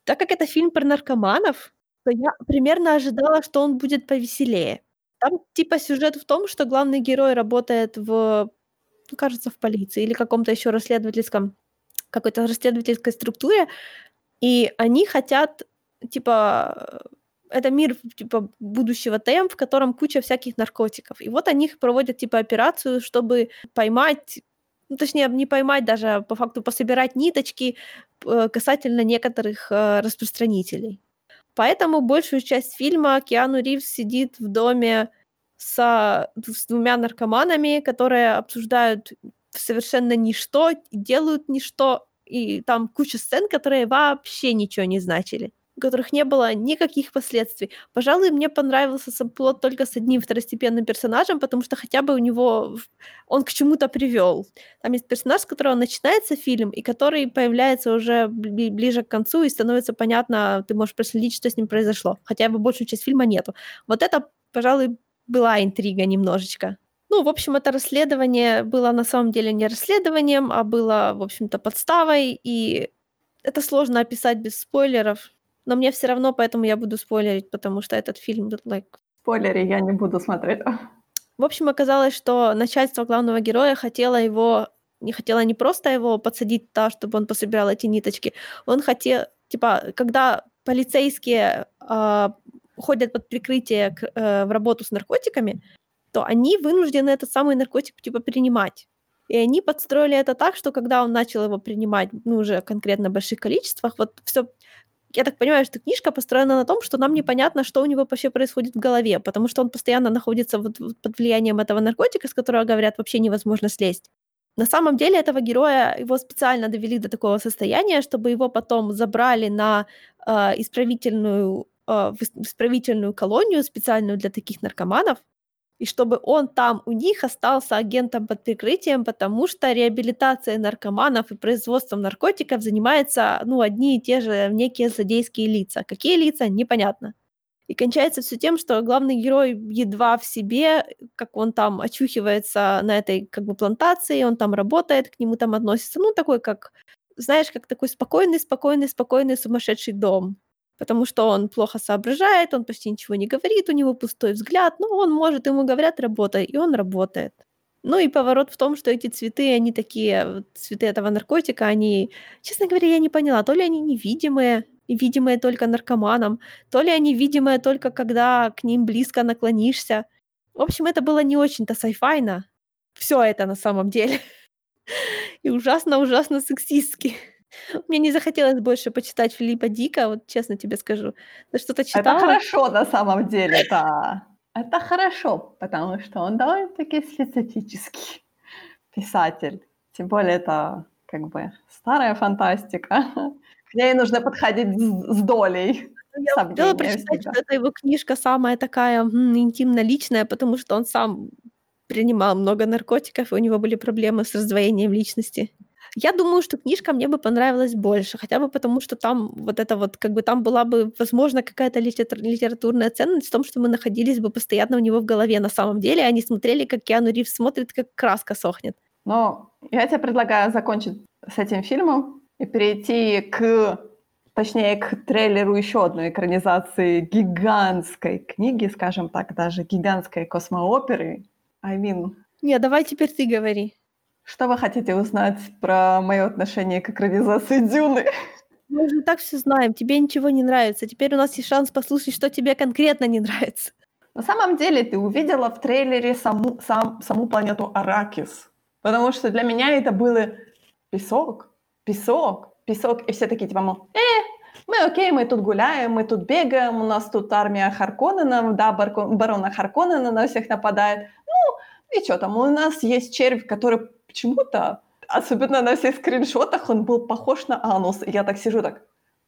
Так как это фильм про наркоманов, то я примерно ожидала, что он будет повеселее. Там типа сюжет в том, что главный герой работает в, ну, кажется, в полиции или каком-то еще расследовательском, какой-то расследовательской структуре, и они хотят, типа, это мир типа будущего ТМ, в котором куча всяких наркотиков. И вот они проводят типа операцию, чтобы поймать ну, точнее, не поймать даже, а по факту пособирать ниточки э, касательно некоторых э, распространителей. Поэтому большую часть фильма Киану Ривз сидит в доме со, с двумя наркоманами, которые обсуждают совершенно ничто, делают ничто, и там куча сцен, которые вообще ничего не значили у которых не было никаких последствий. Пожалуй, мне понравился сабплот только с одним второстепенным персонажем, потому что хотя бы у него он к чему-то привел. Там есть персонаж, с которого начинается фильм, и который появляется уже ближе к концу, и становится понятно, ты можешь проследить, что с ним произошло. Хотя его большую часть фильма нету. Вот это, пожалуй, была интрига немножечко. Ну, в общем, это расследование было на самом деле не расследованием, а было, в общем-то, подставой, и это сложно описать без спойлеров. Но мне все равно, поэтому я буду спойлерить, потому что этот фильм, like... Спойлери я не буду смотреть. В общем, оказалось, что начальство главного героя хотело его, не хотело не просто его подсадить так, чтобы он пособирал эти ниточки, он хотел, типа, когда полицейские э, ходят под прикрытие к, э, в работу с наркотиками, то они вынуждены этот самый наркотик, типа, принимать. И они подстроили это так, что когда он начал его принимать, ну, уже конкретно в больших количествах, вот все я так понимаю, что книжка построена на том, что нам непонятно, что у него вообще происходит в голове, потому что он постоянно находится вот под влиянием этого наркотика, с которого, говорят, вообще невозможно слезть. На самом деле этого героя, его специально довели до такого состояния, чтобы его потом забрали на э, исправительную, э, в исправительную колонию специальную для таких наркоманов, и чтобы он там у них остался агентом под прикрытием, потому что реабилитацией наркоманов и производством наркотиков занимаются, ну, одни и те же некие злодейские лица. Какие лица, непонятно. И кончается все тем, что главный герой едва в себе, как он там очухивается на этой как бы плантации, он там работает, к нему там относится, ну, такой как, знаешь, как такой спокойный, спокойный, спокойный сумасшедший дом потому что он плохо соображает, он почти ничего не говорит, у него пустой взгляд, но он может, ему говорят, работай, и он работает. Ну и поворот в том, что эти цветы, они такие, цветы этого наркотика, они, честно говоря, я не поняла, то ли они невидимые, видимые только наркоманам, то ли они видимые только когда к ним близко наклонишься. В общем, это было не очень-то сайфайно. Все это на самом деле. И ужасно-ужасно сексистски. Мне не захотелось больше почитать Филиппа Дика, вот честно тебе скажу. Ты что-то читала? Это хорошо на самом деле, да. Это хорошо, потому что он довольно-таки специфический писатель. Тем более это как бы старая фантастика. К ней нужно подходить с, с долей. Ну, я хотела прочитать, что это его книжка самая такая м, интимно-личная, потому что он сам принимал много наркотиков, и у него были проблемы с раздвоением личности. Я думаю, что книжка мне бы понравилась больше, хотя бы потому, что там вот это вот, как бы там была бы, возможно, какая-то литератур- литературная ценность в том, что мы находились бы постоянно у него в голове на самом деле, а не смотрели, как Киану Ривз смотрит, как краска сохнет. Но я тебе предлагаю закончить с этим фильмом и перейти к, точнее, к трейлеру еще одной экранизации гигантской книги, скажем так, даже гигантской космооперы. I mean... Не, давай теперь ты говори. Что вы хотите узнать про мое отношение к экранизации Дюны? Мы уже так все знаем, тебе ничего не нравится. Теперь у нас есть шанс послушать, что тебе конкретно не нравится. На самом деле ты увидела в трейлере саму, сам, саму планету Аракис. Потому что для меня это было песок, песок, песок. И все такие типа, мол, э, мы окей, мы тут гуляем, мы тут бегаем, у нас тут армия Харконнена, да, барона Харконнена на всех нападает. Ну, и что там, у нас есть червь, который почему-то, особенно на всех скриншотах, он был похож на анус. И я так сижу так,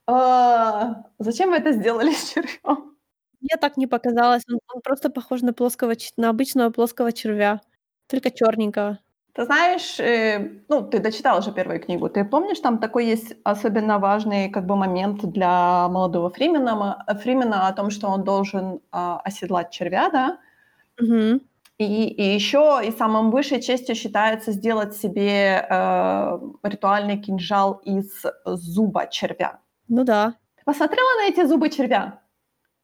а, зачем вы это сделали с червем? Мне так не показалось, он, он просто похож на плоского, на обычного плоского червя, только черненького. Ты знаешь, э, ну, ты дочитала же первую книгу. Ты помнишь, там такой есть особенно важный как бы момент для молодого Фримена, Фримена о том, что он должен э, оседлать червя, да? Угу. И, и еще и самым высшей честью считается сделать себе э, ритуальный кинжал из зуба червя. Ну да. Посмотрела на эти зубы червя?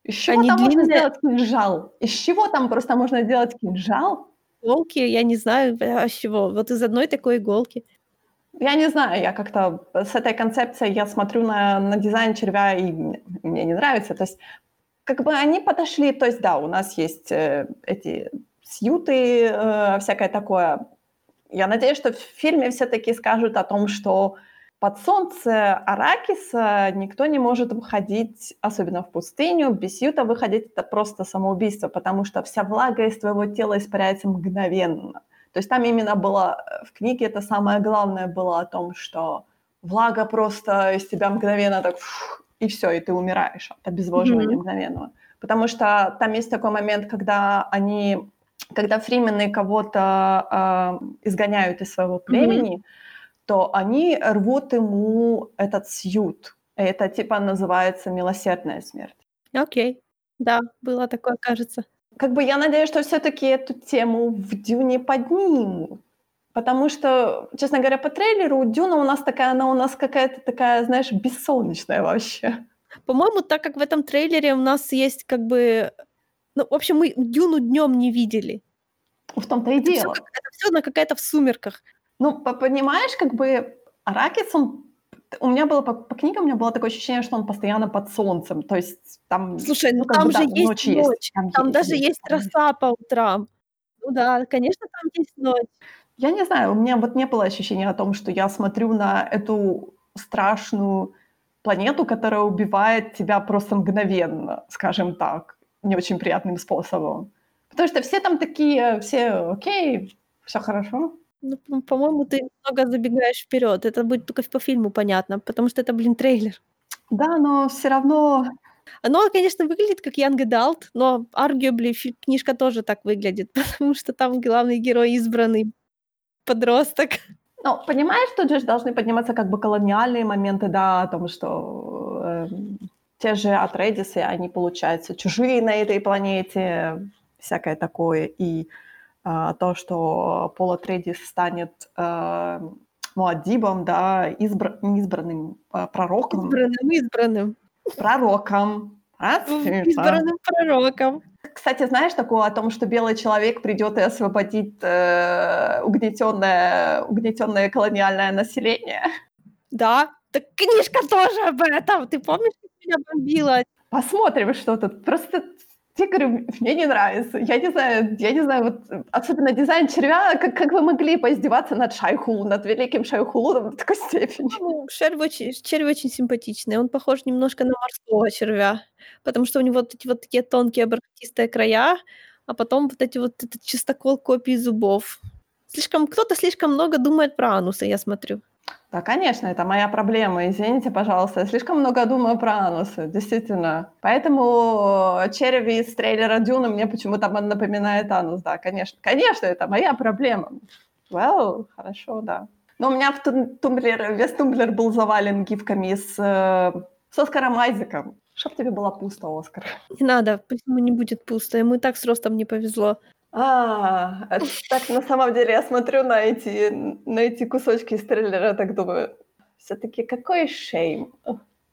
Из чего Они там длинные... можно сделать кинжал? Из чего там просто можно сделать кинжал? Иголки, я не знаю, а с чего. Вот из одной такой иголки. Я не знаю, я как-то с этой концепцией, я смотрю на, на дизайн червя, и мне не нравится. То есть как бы они подошли, то есть да, у нас есть э, эти сьюты, э, всякое такое. Я надеюсь, что в фильме все-таки скажут о том, что под солнце Аракиса никто не может выходить, особенно в пустыню, без сьюта выходить это просто самоубийство, потому что вся влага из твоего тела испаряется мгновенно. То есть там именно было, э, в книге это самое главное было о том, что влага просто из тебя мгновенно так, фух, и все, и ты умираешь от обезвоживания mm-hmm. мгновенного. Потому что там есть такой момент, когда они когда фримены кого-то э, изгоняют из своего племени, mm-hmm. то они рвут ему этот сьют. Это типа называется милосердная смерть. Окей, okay. да, было такое, кажется. Как бы я надеюсь, что все-таки эту тему в Дюне поднимут. Потому что, честно говоря, по трейлеру Дюна у нас такая, она у нас какая-то такая, знаешь, бессолнечная вообще. По-моему, так как в этом трейлере у нас есть как бы ну, в общем, мы Дюну днем не видели. В том-то и это дело. Всё, это все на какая-то в сумерках. Ну, понимаешь, как бы Аракис, он у меня было по, по книгам, у меня было такое ощущение, что он постоянно под солнцем. То есть там... Слушай, ну, ну там же да, есть ночь. Есть, там там есть, даже есть, есть роса по утрам. Ну да, конечно, там есть ночь. Я не знаю, у меня вот не было ощущения о том, что я смотрю на эту страшную планету, которая убивает тебя просто мгновенно, скажем так не очень приятным способом. Потому что все там такие, все окей, все хорошо. Ну, по-моему, ты много забегаешь вперед. Это будет только по фильму понятно, потому что это, блин, трейлер. Да, но все равно... Оно, конечно, выглядит как Young Adult, но arguably книжка тоже так выглядит, потому что там главный герой избранный подросток. Ну, понимаешь, тут же должны подниматься как бы колониальные моменты, да, о том, что э, те же Атрейдисы, они, получаются чужие на этой планете, всякое такое. И э, то, что Пол Атрейдис станет э, Муаддибом, да, избра- избранным э, пророком. Избранным, избранным. Пророком. Избранным пророком. Кстати, знаешь такое о том, что белый человек придет и освободит э, угнетенное, угнетенное колониальное население? Да, так книжка тоже об этом. Ты помнишь, меня бомбило. Посмотрим, что тут. Просто я говорю, мне не нравится. Я не знаю, я не знаю, вот особенно дизайн червя, как, как вы могли поиздеваться над Шайху, над великим Шайхулом в такой степени? Ну, червь очень, червь очень симпатичный. Он похож немножко на морского червя, потому что у него вот эти вот такие тонкие бархатистые края, а потом вот эти вот этот чистокол копий зубов. Слишком, кто-то слишком много думает про анусы, я смотрю. Да, конечно, это моя проблема. Извините, пожалуйста, я слишком много думаю про анусы, действительно. Поэтому э, черви из трейлера Дюна мне почему-то напоминает анус. Да, конечно. Конечно, это моя проблема. Well, хорошо, да. Но у меня в тумблер, весь тумблер был завален гифками с, э, с Оскаром Айзеком. Чтоб тебе было пусто, Оскар. Не надо, пусть ему не будет пусто. Ему и так с ростом не повезло. А, так на самом деле я смотрю на эти, на эти кусочки из трейлера, так думаю, все-таки какой shame,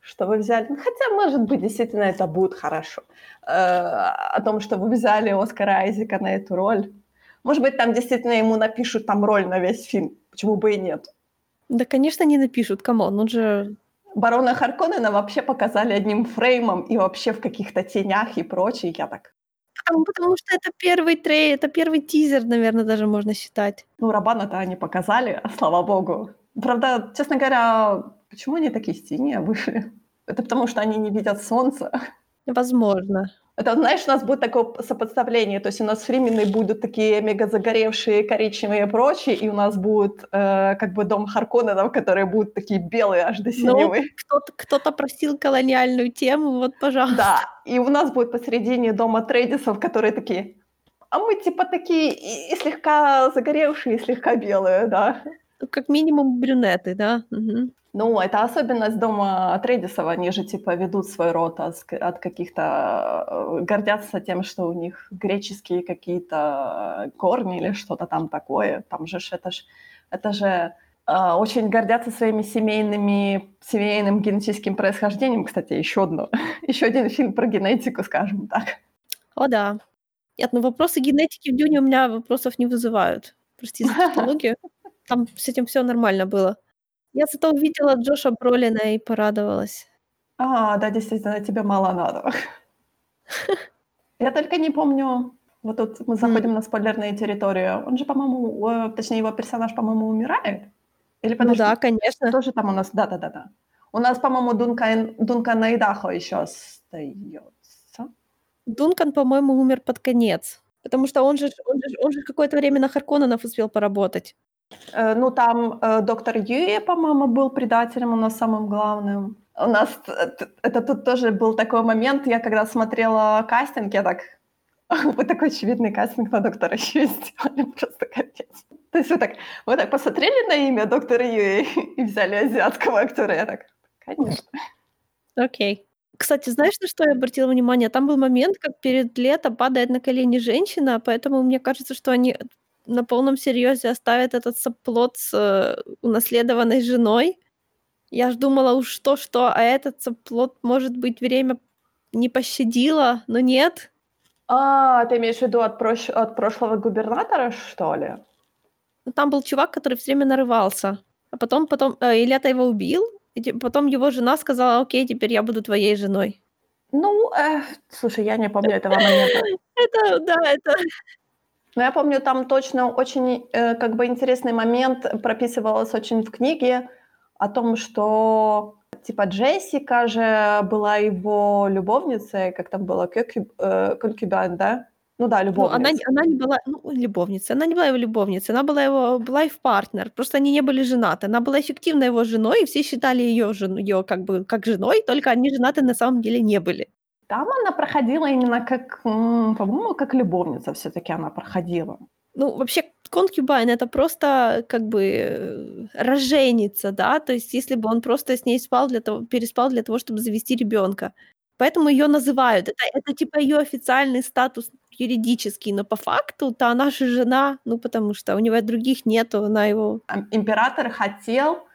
что вы взяли. Ну, хотя, может быть, действительно это будет хорошо. Э, о том, что вы взяли Оскара Айзека на эту роль. Может быть, там действительно ему напишут там роль на весь фильм. Почему бы и нет? Да, конечно, не напишут, come on, он же... Барона Харконнена вообще показали одним фреймом и вообще в каких-то тенях и прочее. Я так... Потому, потому что это первый трей, это первый тизер, наверное, даже можно считать. Ну, Рабана-то они показали, слава богу. Правда, честно говоря, почему они такие синие вышли? Это потому, что они не видят солнца. Возможно. Это, знаешь, у нас будет такое сопоставление, то есть у нас временные будут такие мега загоревшие, коричневые и прочие, и у нас будет э, как бы дом Харконненов, которые будут такие белые аж до синевы. Ну, кто-то, кто-то просил колониальную тему, вот, пожалуйста. Да, и у нас будет посередине дома Трейдисов, которые такие, а мы типа такие и, и слегка загоревшие, и слегка белые, да. Ну, как минимум брюнеты, да. Угу. Ну, это особенность дома Атрейдисов. Они же, типа, ведут свой род от, от каких-то... Э, гордятся тем, что у них греческие какие-то корни или что-то там такое. Там же это же... Это же э, очень гордятся своими семейными, семейным генетическим происхождением. Кстати, еще одно, еще один фильм про генетику, скажем так. О, да. Нет, ну вопросы генетики в Дюне у меня вопросов не вызывают. Прости за технологию. Там с этим все нормально было. Я зато увидела Джоша Бролина и порадовалась. А, да, действительно, тебе мало надо. Я только не помню, вот тут мы заходим на спойлерную территорию. Он же, по-моему, э, точнее, его персонаж, по-моему, умирает? Или Ну да, конечно. Тоже там у нас, да-да-да-да. У нас, по-моему, Дункан, Дункан Найдахо еще остается. Дункан, по-моему, умер под конец. Потому что он же, он же, он же какое-то время на Харконненов успел поработать. Э, ну, там э, доктор Юи, по-моему, был предателем у нас самым главным. У нас это тут тоже был такой момент, я когда смотрела кастинг, я так, вы такой очевидный кастинг на доктора Юи сделали, просто капец. То есть вы так, вы так посмотрели на имя доктора Юи и взяли азиатского актера, я так, конечно. Окей. Кстати, знаешь, на что я обратила внимание? Там был момент, как перед летом падает на колени женщина, поэтому мне кажется, что они на полном серьезе оставят этот сабплот с э, унаследованной женой. Я ж думала уж что-что, а этот сабплот, может быть, время не пощадило, но нет. А, ты имеешь в виду от, прош... от прошлого губернатора, что ли? Ну, там был чувак, который все время нарывался. А потом, потом э, Ильята его убил, и потом его жена сказала, окей, теперь я буду твоей женой. Ну, э, слушай, я не помню этого момента. Это, да, это... Но я помню, там точно очень э, как бы интересный момент прописывалось очень в книге о том, что типа Джессика же была его любовницей, как там было, конкюбан, э, да? Ну да, любовница. Ну, она, она не была, ну, любовница, она не была его любовницей, она была его лайф-партнер, просто они не были женаты. Она была эффективно его женой, и все считали ее, жену, ее как бы как женой, только они женаты на самом деле не были. Там она проходила именно как, по-моему, как любовница все-таки она проходила. Ну, вообще, конкюбайн это просто как бы э, роженица, да, то есть если бы он просто с ней спал для того, переспал для того, чтобы завести ребенка. Поэтому ее называют. Это, это типа ее официальный статус юридический, но по факту то она же жена, ну потому что у него других нету, она его... Император хотел,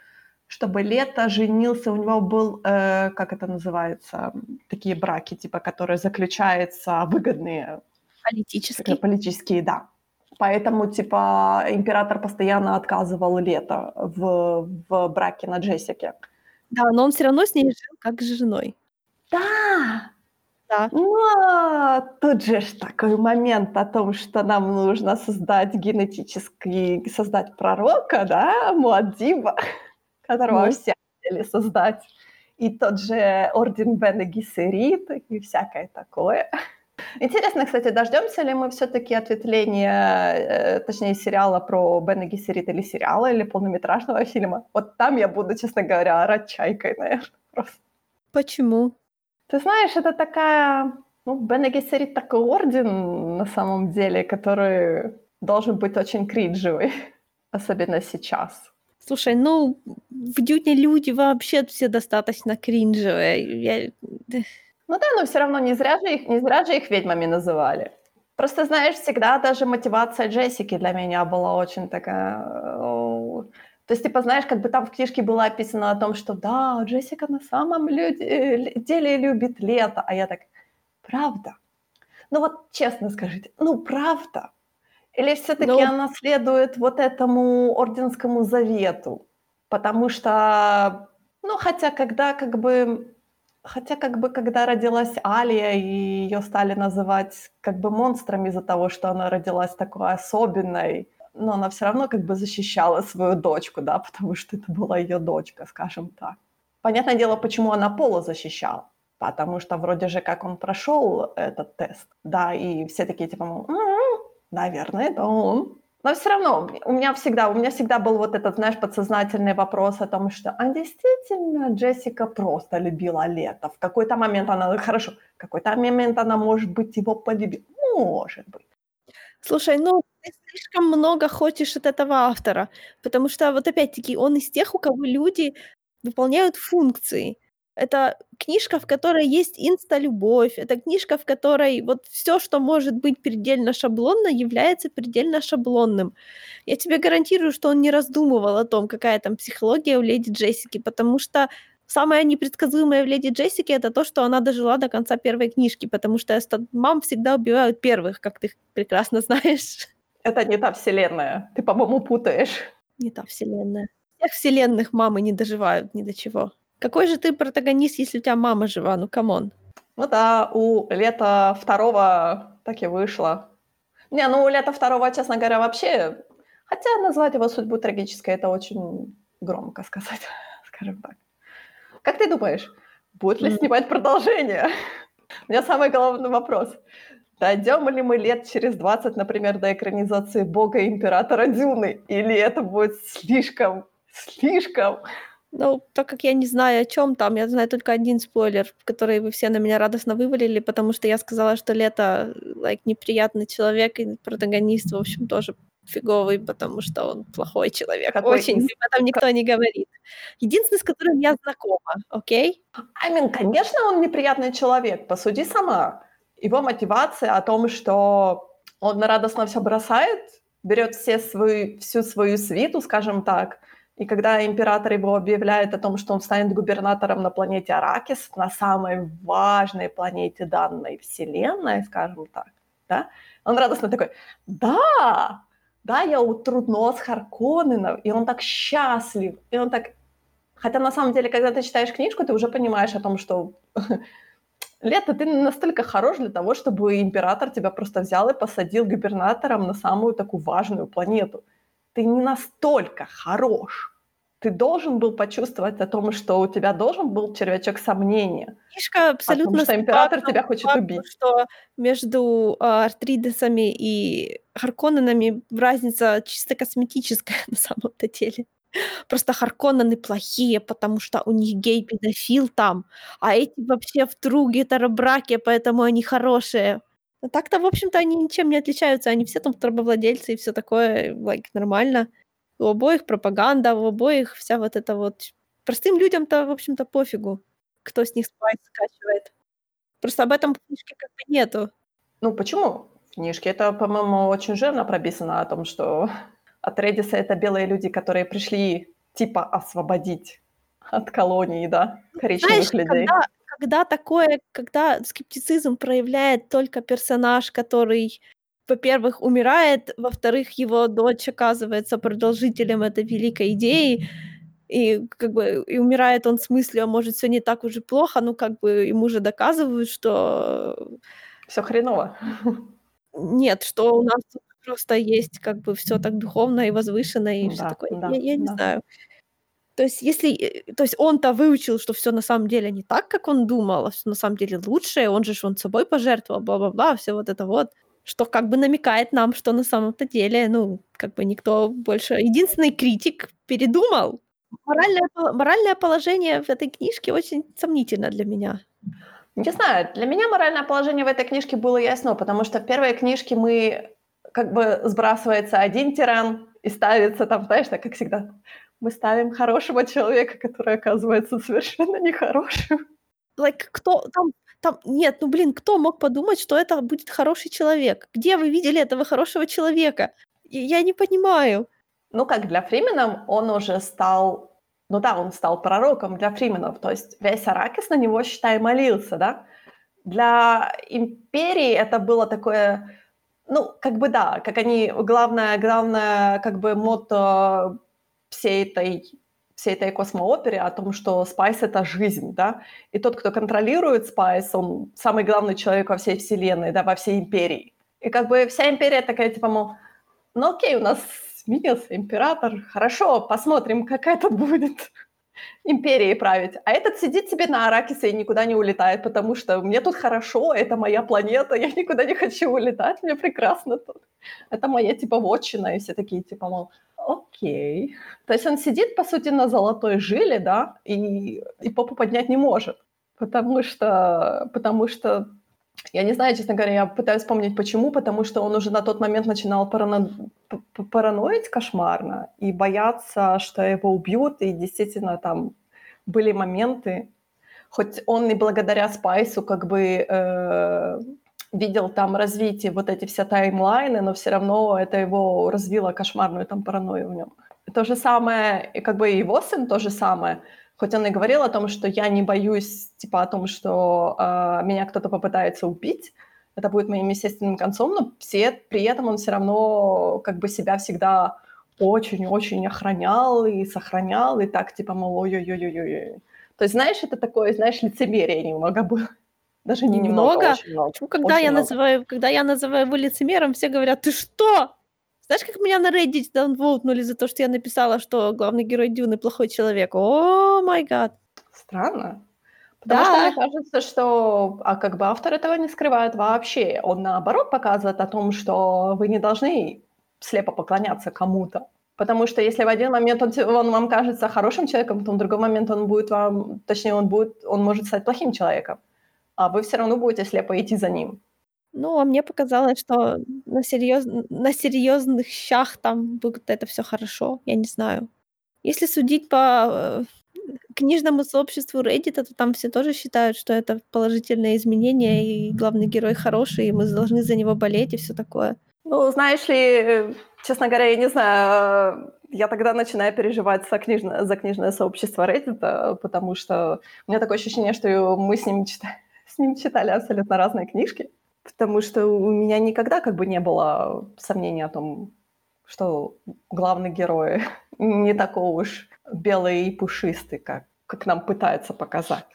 чтобы Лето женился, у него был, э, как это называется, такие браки, типа, которые заключаются выгодные. Политические. Политические, да. Поэтому, типа, император постоянно отказывал Лето в, в браке на Джессике. Да, но он все равно с ней жил как с женой. Да, да. Но тут же ж такой момент о том, что нам нужно создать генетический, создать пророка, да, Муаддиба все хотели создать. И тот же орден Бене Гессерит и всякое такое. Интересно, кстати, дождемся ли мы все-таки ответвления, э, точнее, сериала про Бена Гессерит или сериала, или полнометражного фильма? Вот там я буду, честно говоря, орать чайкой, наверное, просто. Почему? Ты знаешь, это такая... Ну, Бена Гессерит такой орден, на самом деле, который должен быть очень криджевый, особенно сейчас. Слушай, ну, в Дюне люди вообще все достаточно кринжевые. Я... Ну да, но все равно не зря же их, не зря же их ведьмами называли. Просто, знаешь, всегда даже мотивация Джессики для меня была очень такая... То есть, типа, знаешь, как бы там в книжке было описано о том, что да, Джессика на самом деле любит лето. А я так, правда? Ну вот честно скажите, ну правда? Или все-таки ну... она следует вот этому орденскому завету? Потому что, ну хотя когда как бы Хотя, как бы, когда родилась Алия, и ее стали называть как бы монстром из-за того, что она родилась такой особенной, но она все равно как бы защищала свою дочку, да, потому что это была ее дочка, скажем так. Понятное дело, почему она Пола защищала. Потому что вроде же как он прошел этот тест, да, и все такие типа, м-м, наверное, это он. Но все равно у меня всегда, у меня всегда был вот этот, знаешь, подсознательный вопрос о том, что а действительно Джессика просто любила лето. В какой-то момент она, хорошо, в какой-то момент она, может быть, его полюбила. Может быть. Слушай, ну ты слишком много хочешь от этого автора, потому что вот опять-таки он из тех, у кого люди выполняют функции. Это книжка, в которой есть инста-любовь. Это книжка, в которой вот все, что может быть предельно шаблонно, является предельно шаблонным. Я тебе гарантирую, что он не раздумывал о том, какая там психология у леди Джессики, потому что самое непредсказуемое в леди Джессике это то, что она дожила до конца первой книжки, потому что мам всегда убивают первых, как ты прекрасно знаешь. Это не та вселенная. Ты, по-моему, путаешь. Не та вселенная. Всех вселенных мамы не доживают ни до чего. Какой же ты протагонист, если у тебя мама жива? Ну, come on. Ну да, у Лето Второго так и вышло. Не, ну у Лето Второго, честно говоря, вообще... Хотя назвать его судьбу трагической, это очень громко сказать, скажем так. Как ты думаешь, будет ли mm. снимать продолжение? У меня самый главный вопрос. Дойдем ли мы лет через 20, например, до экранизации Бога Императора Дюны? Или это будет слишком, слишком ну, так как я не знаю, о чем там, я знаю только один спойлер, который вы все на меня радостно вывалили, потому что я сказала, что Лето, like, неприятный человек, и протагонист, в общем, тоже фиговый, потому что он плохой человек. Какой Очень, об этом никто не говорит. Единственный, с которым я знакома, окей? Okay? I mean, конечно, он неприятный человек, посуди сама. Его мотивация о том, что он радостно все бросает, берет все свою, всю свою свиту, скажем так, и когда император его объявляет о том, что он станет губернатором на планете Аракис, на самой важной планете данной Вселенной, скажем так, да, он радостно такой, да, да, я утру нос Харконненов, и он так счастлив, и он так... Хотя на самом деле, когда ты читаешь книжку, ты уже понимаешь о том, что Лето, ты настолько хорош для того, чтобы император тебя просто взял и посадил губернатором на самую такую важную планету. Ты не настолько хорош ты должен был почувствовать о том, что у тебя должен был червячок сомнения. Книжка абсолютно Потому что император тебя хочет факту, убить. Что между а, артридесами и Харконненами разница чисто косметическая на самом-то деле. Просто Харконнены плохие, потому что у них гей-педофил там, а эти вообще в друге браке, поэтому они хорошие. А так-то, в общем-то, они ничем не отличаются, они все там рабовладельцы и все такое, like, нормально у обоих пропаганда, у обоих вся вот эта вот... Простым людям-то, в общем-то, пофигу, кто с них спайс скачивает. Просто об этом в книжке как бы нету. Ну, почему? В книжке это, по-моему, очень жирно прописано о том, что от Редиса это белые люди, которые пришли типа освободить от колонии, да, коричневых Знаешь, людей. Когда, когда такое, когда скептицизм проявляет только персонаж, который во-первых, умирает, во-вторых, его дочь оказывается продолжителем этой великой идеи, и как бы и умирает он с мыслью, а может, все не так уже плохо, ну как бы ему же доказывают, что... Все хреново. Нет, что у нас просто есть как бы все так духовно и возвышенно, и да, все такое. Да, я, я да. не знаю. То есть, если, э, то есть он-то выучил, что все на самом деле не так, как он думал, а все на самом деле лучше, он же он собой пожертвовал, бла-бла-бла, все вот это вот что как бы намекает нам, что на самом-то деле, ну, как бы никто больше... Единственный критик передумал. Моральное, моральное положение в этой книжке очень сомнительно для меня. Не знаю, для меня моральное положение в этой книжке было ясно, потому что в первой книжке мы как бы сбрасывается один тиран и ставится там, знаешь, так как всегда, Мы ставим хорошего человека, который оказывается совершенно нехорошим. Like, кто там там нет, ну, блин, кто мог подумать, что это будет хороший человек? Где вы видели этого хорошего человека? Я не понимаю. Ну как, для фрименов он уже стал ну да, он стал пророком для фрименов, то есть весь Арракис на него, считай, молился, да. Для империи это было такое, ну, как бы да, как они, главное, главное, как бы motto всей этой всей этой космоопере о том, что Spice — это жизнь, да, и тот, кто контролирует Spice, он самый главный человек во всей вселенной, да, во всей империи. И как бы вся империя такая, типа, мол, ну окей, у нас сменился император, хорошо, посмотрим, как это будет империей править. А этот сидит себе на Аракисе и никуда не улетает, потому что мне тут хорошо, это моя планета, я никуда не хочу улетать, мне прекрасно тут. Это моя, типа, вотчина, и все такие, типа, мол, окей. То есть он сидит, по сути, на золотой жиле, да, и, и попу поднять не может, потому что, потому что я не знаю, честно говоря, я пытаюсь вспомнить, почему, потому что он уже на тот момент начинал парано... параноить кошмарно и бояться, что его убьют, и действительно там были моменты, хоть он и благодаря Спайсу как бы э, видел там развитие вот эти все таймлайны, но все равно это его развило кошмарную там паранойю в нем. То же самое, и как бы его сын то же самое – хоть он и говорил о том, что я не боюсь, типа, о том, что э, меня кто-то попытается убить, это будет моим естественным концом, но все, при этом он все равно как бы себя всегда очень-очень охранял и сохранял, и так, типа, мол, ой-ой-ой-ой-ой. То есть, знаешь, это такое, знаешь, лицемерие немного было. Даже не немного, немного очень много. Когда, очень я много. Называю, когда я называю его лицемером, все говорят, ты что? Знаешь, как меня на Reddit даунвоутнули за то, что я написала, что главный герой Дюны плохой человек? О май гад. Странно. Потому да. что мне кажется, что а как бы автор этого не скрывает вообще. Он наоборот показывает о том, что вы не должны слепо поклоняться кому-то. Потому что если в один момент он, он вам кажется хорошим человеком, то в другой момент он будет вам, точнее, он будет, он может стать плохим человеком. А вы все равно будете слепо идти за ним. Ну, а мне показалось, что на серьёз на серьёзных щах там будет это всё хорошо. Я не знаю. Если судить по, э, книжному сообществу Reddit, то там все тоже считают, что это положительное изменение, и главный герой хороший, и мы должны за него болеть, и всё такое. Ну, знаешь ли, э, честно говоря, я не знаю, э, я тогда начинаю переживать за книжное, за книжное сообщество Reddit, потому что у меня такое ощущение, что мы с ним, читали, с ним читали абсолютно разные книжки. Потому что у меня никогда как бы не было сомнений о том, что главный герой не такой уж белый и пушистый, как, как нам пытаются показать.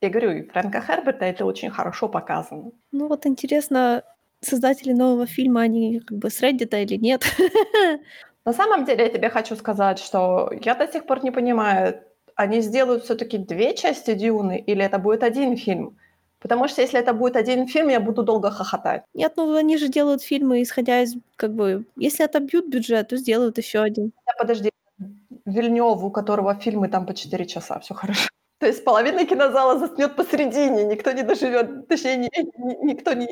Я говорю, и Фрэнка Херберта это очень хорошо показано. Ну вот интересно, создатели нового фильма, они как бы с Reddit или нет? На самом деле я тебе хочу сказать, что я до сих пор не понимаю, они сделают все таки две части Дюны или это будет один фильм? Потому что если это будет один фильм, я буду долго хохотать. Нет, ну они же делают фильмы, исходя из, как бы, если отобьют бюджет, то сделают еще один. Да, подожди, Вильнёв, у которого фильмы там по 4 часа, все хорошо. То есть половина кинозала заснет посередине, никто не доживет, точнее, ни, ни, никто не,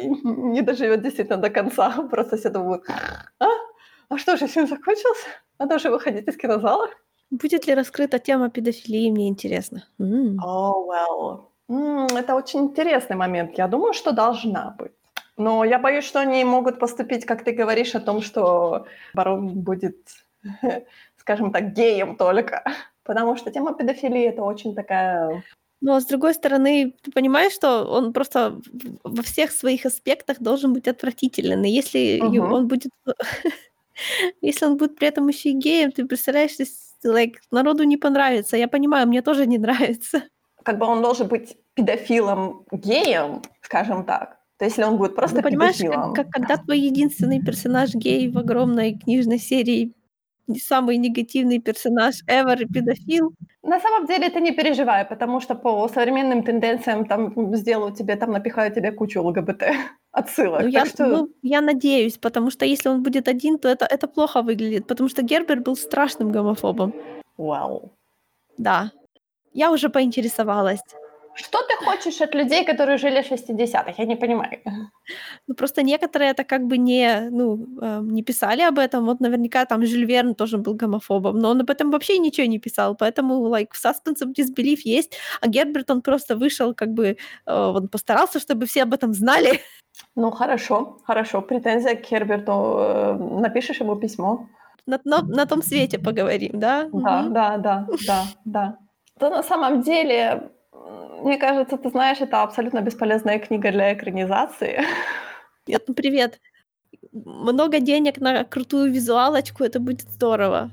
не доживет действительно до конца. Просто все думают, а? А что же, фильм закончился? Надо уже выходить из кинозала? Будет ли раскрыта тема педофилии, мне интересно. Mm. oh, well. Это очень интересный момент. Я думаю, что должна быть. Но я боюсь, что они могут поступить, как ты говоришь, о том, что барон будет, скажем так, геем только. Потому что тема педофилии — это очень такая... Ну, а с другой стороны, ты понимаешь, что он просто во всех своих аспектах должен быть отвратителен. И если угу. он будет... если он будет при этом еще и геем, ты представляешь, like, народу не понравится. Я понимаю, мне тоже не нравится как бы он должен быть педофилом геем, скажем так. То есть, если он будет просто ну, понимаешь, педофилом. Как, как, когда твой единственный персонаж гей в огромной книжной серии самый негативный персонаж ever и педофил. На самом деле ты не переживай, потому что по современным тенденциям там сделают тебе, там напихают тебе кучу ЛГБТ отсылок. Ну, я, что... ну, я надеюсь, потому что если он будет один, то это, это плохо выглядит, потому что Гербер был страшным гомофобом. Well. Да, я уже поинтересовалась. Что ты хочешь от людей, которые жили в 60-х? Я не понимаю. Ну, просто некоторые это как бы не, ну, э, не писали об этом. Вот наверняка там Жюль Верн тоже был гомофобом, но он об этом вообще ничего не писал, поэтому, like, suspense of disbelief есть, а Герберт, он просто вышел, как бы, э, он постарался, чтобы все об этом знали. Ну, хорошо, хорошо. Претензия к Герберту. Э, напишешь ему письмо. На, на, на том свете поговорим, да? Да, Мгм. да, да, да, да. То на самом деле, мне кажется, ты знаешь, это абсолютно бесполезная книга для экранизации. Нет, ну привет. Много денег на крутую визуалочку, это будет здорово.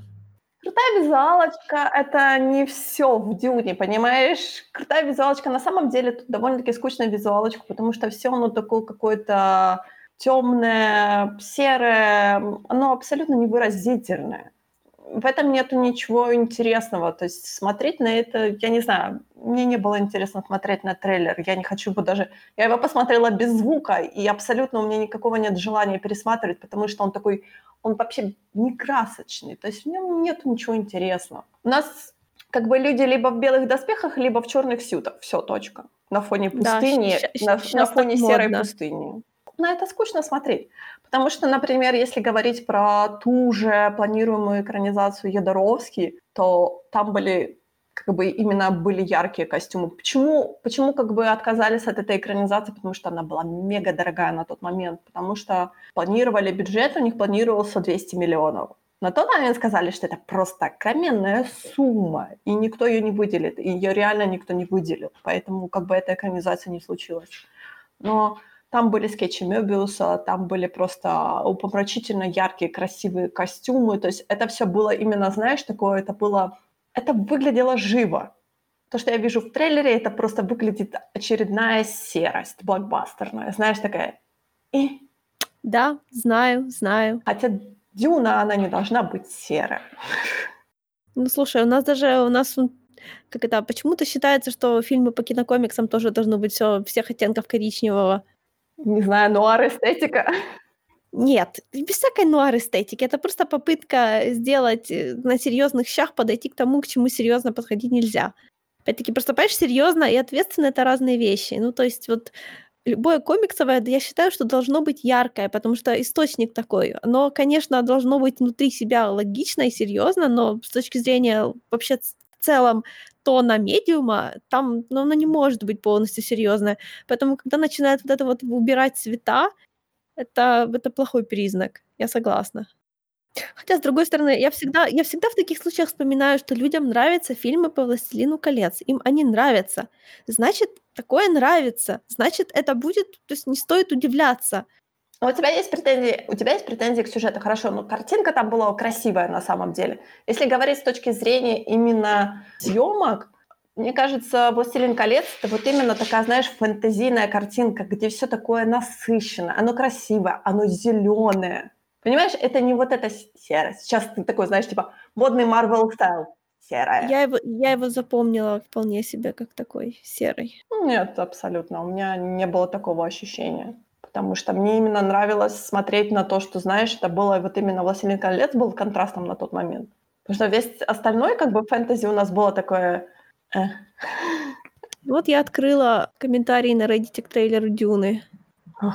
Крутая визуалочка- это не все в "Дюне", понимаешь? Крутая визуалочка на самом деле тут довольно-таки скучная визуалочка, потому что все оно такое какое-то темное, серое, оно абсолютно невыразительное. В этом нету ничего интересного. То есть смотреть на это, я не знаю, мне не было интересно смотреть на трейлер. Я не хочу его даже... Я его посмотрела без звука, и абсолютно у меня никакого нет желания пересматривать, потому что он такой он вообще не красочный, то есть в нем нет ничего интересного. У нас как бы люди либо в белых доспехах, либо в черных сютах. Все, точка. На фоне Да, пустыни, щ- щ- на, щас на фоне серой модно. пустыни. На это скучно смотреть. Потому что, например, если говорить про ту же планируемую экранизацию Ядоровски, то там были как бы именно были яркие костюмы. Почему, почему как бы отказались от этой экранизации? Потому что она была мега дорогая на тот момент. Потому что планировали бюджет, у них планировался 200 миллионов. На тот момент сказали, что это просто огроменная сумма, и никто ее не выделит, и ее реально никто не выделил. Поэтому как бы эта экранизация не случилась. Но там были скетчи Мёбиуса, там были просто упомрачительно яркие, красивые костюмы. То есть это все было именно, знаешь, такое, это было... Это выглядело живо. То, что я вижу в трейлере, это просто выглядит очередная серость блокбастерная. Знаешь, такая... И... Да, знаю, знаю. Хотя Дюна, она не должна быть серая. Ну, слушай, у нас даже, у нас, как это, почему-то считается, что фильмы по кинокомиксам тоже должно быть все всех оттенков коричневого. Не знаю, нуар-эстетика. Нет, без всякой нуар-эстетики. Это просто попытка сделать э, на серьезных щах подойти к тому, к чему серьезно подходить нельзя. Опять-таки, просто, понимаешь, серьезно и ответственно это разные вещи. Ну, то есть вот любое комиксовое, я считаю, что должно быть яркое, потому что источник такой. Оно, конечно, должно быть внутри себя логично и серьезно, но с точки зрения вообще целом тона медиума, там ну, оно не может быть полностью серьезное. Поэтому, когда начинают вот это вот убирать цвета, это, это плохой признак. Я согласна. Хотя, с другой стороны, я всегда, я всегда в таких случаях вспоминаю, что людям нравятся фильмы по «Властелину колец». Им они нравятся. Значит, такое нравится. Значит, это будет... То есть не стоит удивляться. Но у тебя есть претензии, у тебя есть претензии к сюжету, хорошо, но картинка там была красивая на самом деле. Если говорить с точки зрения именно съемок, мне кажется, «Властелин колец» — это вот именно такая, знаешь, фэнтезийная картинка, где все такое насыщенное, оно красивое, оно зеленое. Понимаешь, это не вот эта серость. Сейчас ты такой, знаешь, типа модный Marvel стайл, серая. Я его, я его запомнила вполне себе как такой серый. Нет, абсолютно. У меня не было такого ощущения. Потому что мне именно нравилось смотреть на то, что, знаешь, это было вот именно «Властелин колец» был контрастом на тот момент. Потому что весь остальной как бы фэнтези у нас было такое... э. Вот я открыла комментарии на Reddit к трейлеру «Дюны». Ох.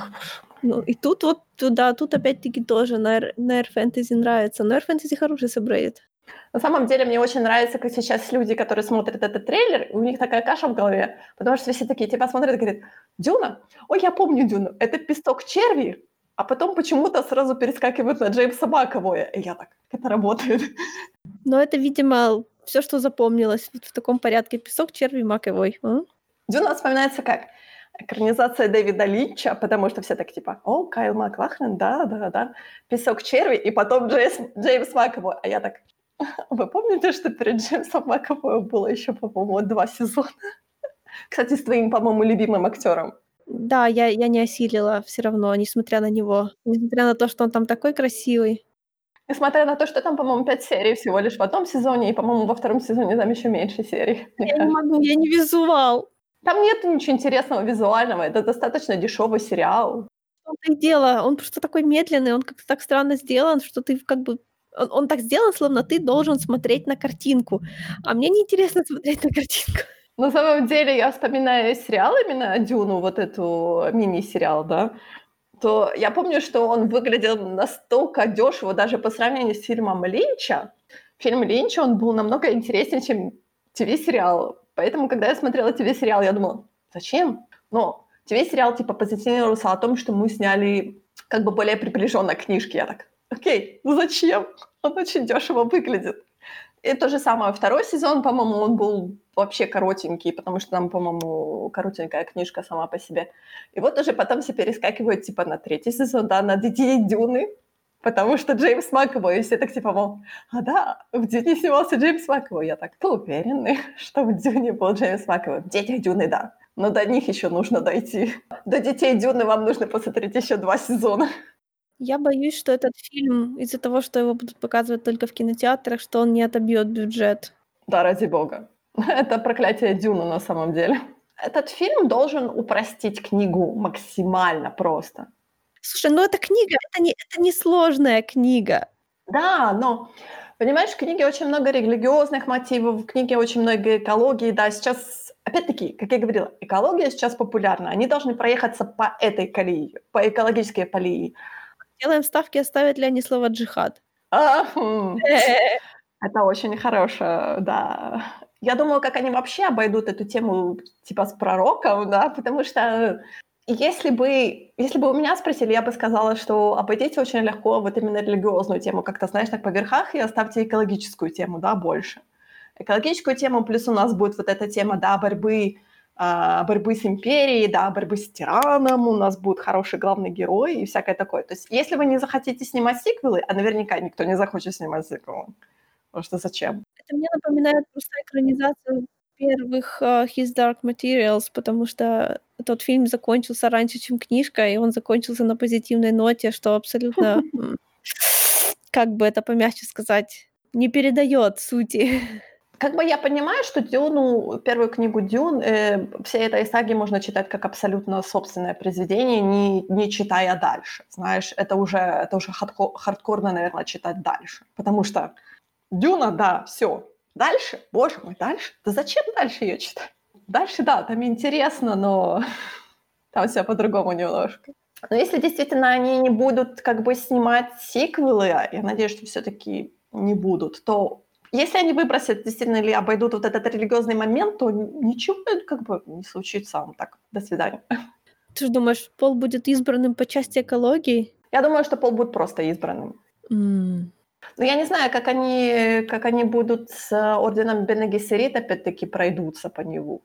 Ну, и тут вот, да, тут опять-таки тоже на Air, на Air Fantasy нравится. Но Air Fantasy хороший сабреддит. На самом деле мне очень нравится, как сейчас люди, которые смотрят этот трейлер, у них такая каша в голове, потому что все такие типа смотрят и говорят, Дюна? Ой, я помню Дюну, это песток черви, а потом почему-то сразу перескакивают на Джеймса Маковое. И я так, как это работает? Но это, видимо, все, что запомнилось вот в таком порядке. Песок, черви, маковой. А? Дюна вспоминается как экранизация Дэвида Линча, потому что все так типа, о, Кайл Маклахлен, да, да, да, песок черви, и потом Джеймс, Джеймс Маковой. А я так, вы помните, что перед Джеймсом Маковой было еще, по-моему, два сезона? Кстати, с твоим, по-моему, любимым актером. Да, я, я не осилила все равно, несмотря на него. Несмотря на то, что он там такой красивый. Несмотря на то, что там, по-моему, пять серий всего лишь в одном сезоне, и, по-моему, во втором сезоне там еще меньше серий. Я не могу, я не визуал. Там нет ничего интересного визуального, это достаточно дешевый сериал. Том-то и дело, он просто такой медленный, он как-то так странно сделан, что ты как бы... Он, он так сделан, словно ты должен смотреть на картинку. А мне неинтересно смотреть на картинку. На самом деле, я вспоминаю сериал именно «Дюну», вот эту мини-сериал, да, то я помню, что он выглядел настолько дешево даже по сравнению с фильмом Линча. Фильм Линча, он был намного интереснее, чем ТВ-сериал. Поэтому, когда я смотрела ТВ-сериал, я думала, зачем? Но ТВ-сериал типа позиционировался о том, что мы сняли как бы более приближенно к книжке. Я так, окей, ну зачем? Он очень дешево выглядит. И то же самое, второй сезон, по-моему, он был вообще коротенький, потому что там, по-моему, коротенькая книжка сама по себе. И вот уже потом все перескакивают, типа, на третий сезон, да, на детей Дюны, потому что Джеймс Маковой, и все так типа, мол, а да, в Дюне снимался Джеймс Маковой. Я так, ты уверены, что в Дюне был Джеймс Маковой? В детях Дюны, да. Но до них еще нужно дойти. До детей Дюны вам нужно посмотреть еще два сезона. Я боюсь, что этот фильм из-за того, что его будут показывать только в кинотеатрах, что он не отобьет бюджет. Да, ради бога. Это проклятие Дюна на самом деле. Этот фильм должен упростить книгу максимально просто. Слушай, ну это книга, это не, это не сложная книга. Да, но понимаешь, в книге очень много религиозных мотивов, в книге очень много экологии. Да, сейчас, опять-таки, как я говорила, экология сейчас популярна. Они должны проехаться по этой колее, по экологической колее. Делаем ставки, оставят ли они слово «джихад». А. Это очень хорошее, да. Я думаю, как они вообще обойдут эту тему типа с пророком, да, потому что если бы, если бы у меня спросили, я бы сказала, что обойдите очень легко вот именно религиозную тему, как-то, знаешь, так по верхах, и оставьте экологическую тему, да, больше. Экологическую тему, плюс у нас будет вот эта тема, да, борьбы борьбы с империей, да, борьбы с тираном, у нас будет хороший главный герой и всякое такое. То есть если вы не захотите снимать сиквелы, а наверняка никто не захочет снимать сиквелы, потому что зачем? Это мне напоминает просто экранизацию первых uh, His Dark Materials, потому что тот фильм закончился раньше, чем книжка, и он закончился на позитивной ноте, что абсолютно, как бы это помягче сказать, не передает сути. Как бы я понимаю, что Дюну, первую книгу Дюн, э, всей этой саги можно читать как абсолютно собственное произведение, не, не читая дальше. Знаешь, это уже, это уже хардко, хардкорно, наверное, читать дальше. Потому что Дюна, да, все. Дальше, боже мой, дальше? Да зачем дальше ее читать? Дальше, да, там интересно, но там все по-другому немножко. Но если действительно они не будут как бы снимать сиквелы, а я надеюсь, что все-таки не будут, то если они выбросят действительно или обойдут вот этот религиозный момент, то ничего как бы не случится. Так, до свидания. Ты же думаешь, Пол будет избранным по части экологии? Я думаю, что Пол будет просто избранным. Mm. Но я не знаю, как они, как они будут с орденом Бенегисерит опять-таки пройдутся по нему.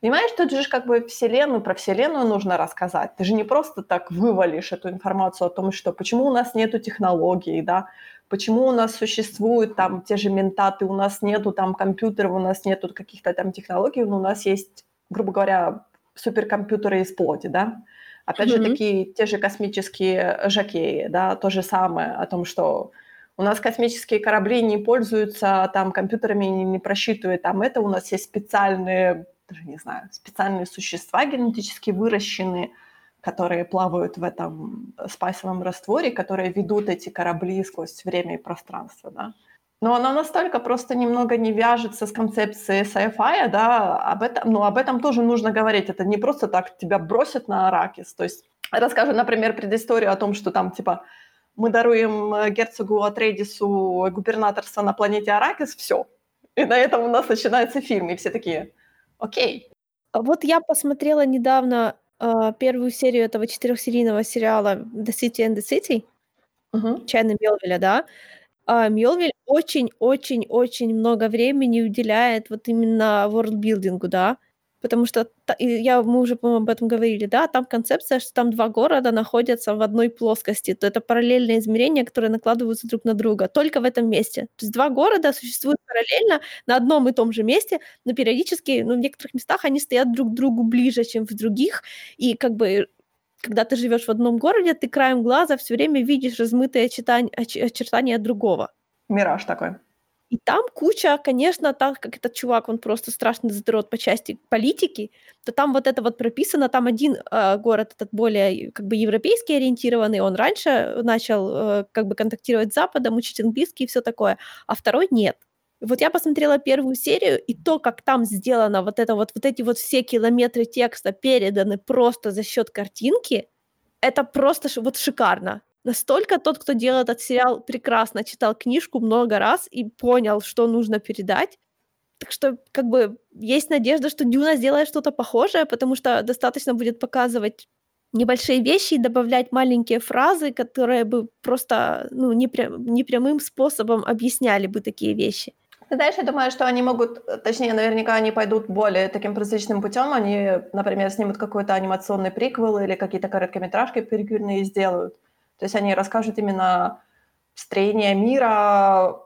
Понимаешь, тут же как бы вселенную, про вселенную нужно рассказать. Ты же не просто так вывалишь эту информацию о том, что почему у нас нету технологий, да, почему у нас существуют там те же ментаты, у нас нету там компьютеров, у нас нету каких-то там технологий, но у нас есть, грубо говоря, суперкомпьютеры из плоти, да. Опять mm-hmm. же, такие те же космические жакеи, да, то же самое о том, что у нас космические корабли не пользуются там компьютерами, не, не просчитывают там это, у нас есть специальные, даже не знаю, специальные существа генетически выращенные, которые плавают в этом спайсовом растворе, которые ведут эти корабли сквозь время и пространство, да. Но она настолько просто немного не вяжется с концепцией sci-fi, да, об этом, ну, об этом тоже нужно говорить. Это не просто так тебя бросят на Аракис. То есть расскажу, например, предысторию о том, что там, типа, мы даруем э, герцогу Атрейдису губернаторство на планете Аракис, все. И на этом у нас начинается фильм, и все такие, окей. Вот я посмотрела недавно э, первую серию этого четырехсерийного сериала The City and the City, угу. Чайна Мелвиля, да. Мелвиль очень-очень-очень много времени уделяет вот именно ворлдбилдингу, да. Потому что я, мы уже, по-моему, об этом говорили, да, там концепция, что там два города находятся в одной плоскости. То это параллельные измерения, которые накладываются друг на друга, только в этом месте. То есть два города существуют параллельно на одном и том же месте, но периодически, ну, в некоторых местах они стоят друг к другу ближе, чем в других, и как бы когда ты живешь в одном городе, ты краем глаза все время видишь размытые очертания другого. Мираж такой. И там куча, конечно, так как этот чувак, он просто страшно задрот по части политики, то там вот это вот прописано, там один э, город этот более как бы европейский ориентированный, он раньше начал э, как бы контактировать с Западом, учить английский и все такое, а второй нет. Вот я посмотрела первую серию, и то, как там сделано вот это вот, вот эти вот все километры текста переданы просто за счет картинки, это просто вот шикарно. Настолько тот, кто делал этот сериал, прекрасно читал книжку много раз и понял, что нужно передать. Так что, как бы, есть надежда, что Дюна сделает что-то похожее, потому что достаточно будет показывать небольшие вещи и добавлять маленькие фразы, которые бы просто, ну, непря- непрямым способом объясняли бы такие вещи. Ты знаешь, я думаю, что они могут, точнее, наверняка они пойдут более таким прозрачным путем. Они, например, снимут какой-то анимационный приквел или какие-то короткометражки перекурные сделают. То есть они расскажут именно строение мира,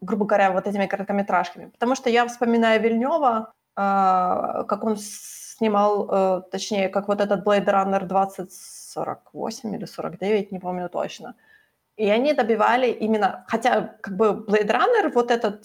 грубо говоря, вот этими короткометражками. Потому что я вспоминаю Вильнева, а, как он снимал, э, точнее, как вот этот Blade Runner 2048 или 49, не помню точно. И они добивали именно, хотя как бы Blade Runner, вот этот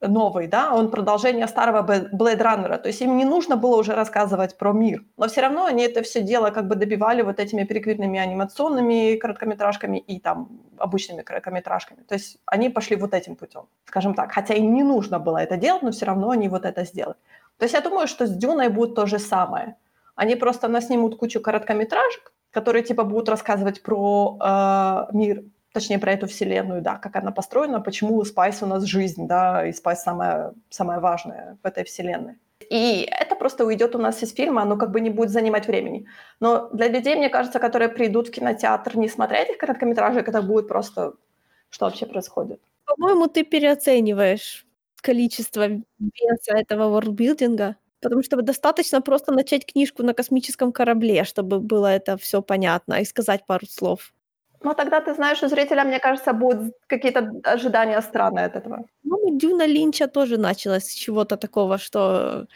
новый, да, он продолжение старого Blade Runner, то есть им не нужно было уже рассказывать про мир, но все равно они это все дело как бы добивали вот этими переквитными анимационными короткометражками и там обычными короткометражками, то есть они пошли вот этим путем, скажем так, хотя им не нужно было это делать, но все равно они вот это сделали. То есть я думаю, что с Дюной будет то же самое. Они просто наснимут кучу короткометражек, которые типа будут рассказывать про э, мир точнее, про эту вселенную, да, как она построена, почему Spice у нас жизнь, да, и Spice самое, самое важное в этой вселенной. И это просто уйдет у нас из фильма, оно как бы не будет занимать времени. Но для людей, мне кажется, которые придут в кинотеатр не смотря этих короткометражек, это будет просто, что вообще происходит. По-моему, ты переоцениваешь количество веса этого ворлдбилдинга. Потому что достаточно просто начать книжку на космическом корабле, чтобы было это все понятно, и сказать пару слов. Ну, тогда ты знаешь, у зрителя, мне кажется, будут какие-то ожидания странные от этого. Ну, Дюна Линча тоже началась с чего-то такого, что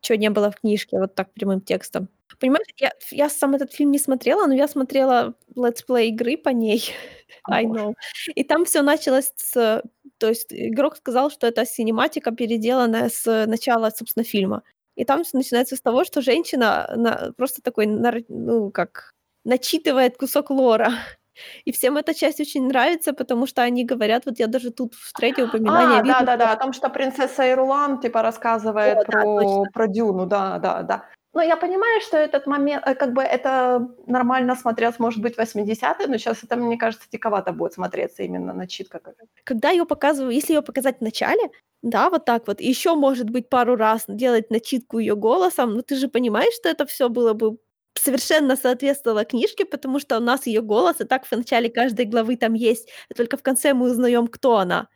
чего не было в книжке, вот так прямым текстом. Понимаешь, я, я сам этот фильм не смотрела, но я смотрела летсплей игры по ней. I know. И там все началось с... То есть игрок сказал, что это синематика, переделанная с начала, собственно, фильма. И там все начинается с того, что женщина на, просто такой, ну, как, начитывает кусок лора. И всем эта часть очень нравится, потому что они говорят, вот я даже тут в треке упоминание а, видела. Да-да-да, о том, что принцесса Ирулан типа рассказывает о, про, да, про Дюну, да-да-да. Но я понимаю, что этот момент, э, как бы это нормально смотрелось, может быть, 80-е, но сейчас это, мне кажется, диковато будет смотреться именно начитка. Когда ее показываю, если ее показать в начале, да, вот так вот, еще, может быть, пару раз делать начитку ее голосом, но ты же понимаешь, что это все было бы совершенно соответствовала книжке, потому что у нас ее голос и так в начале каждой главы там есть, а только в конце мы узнаем, кто она.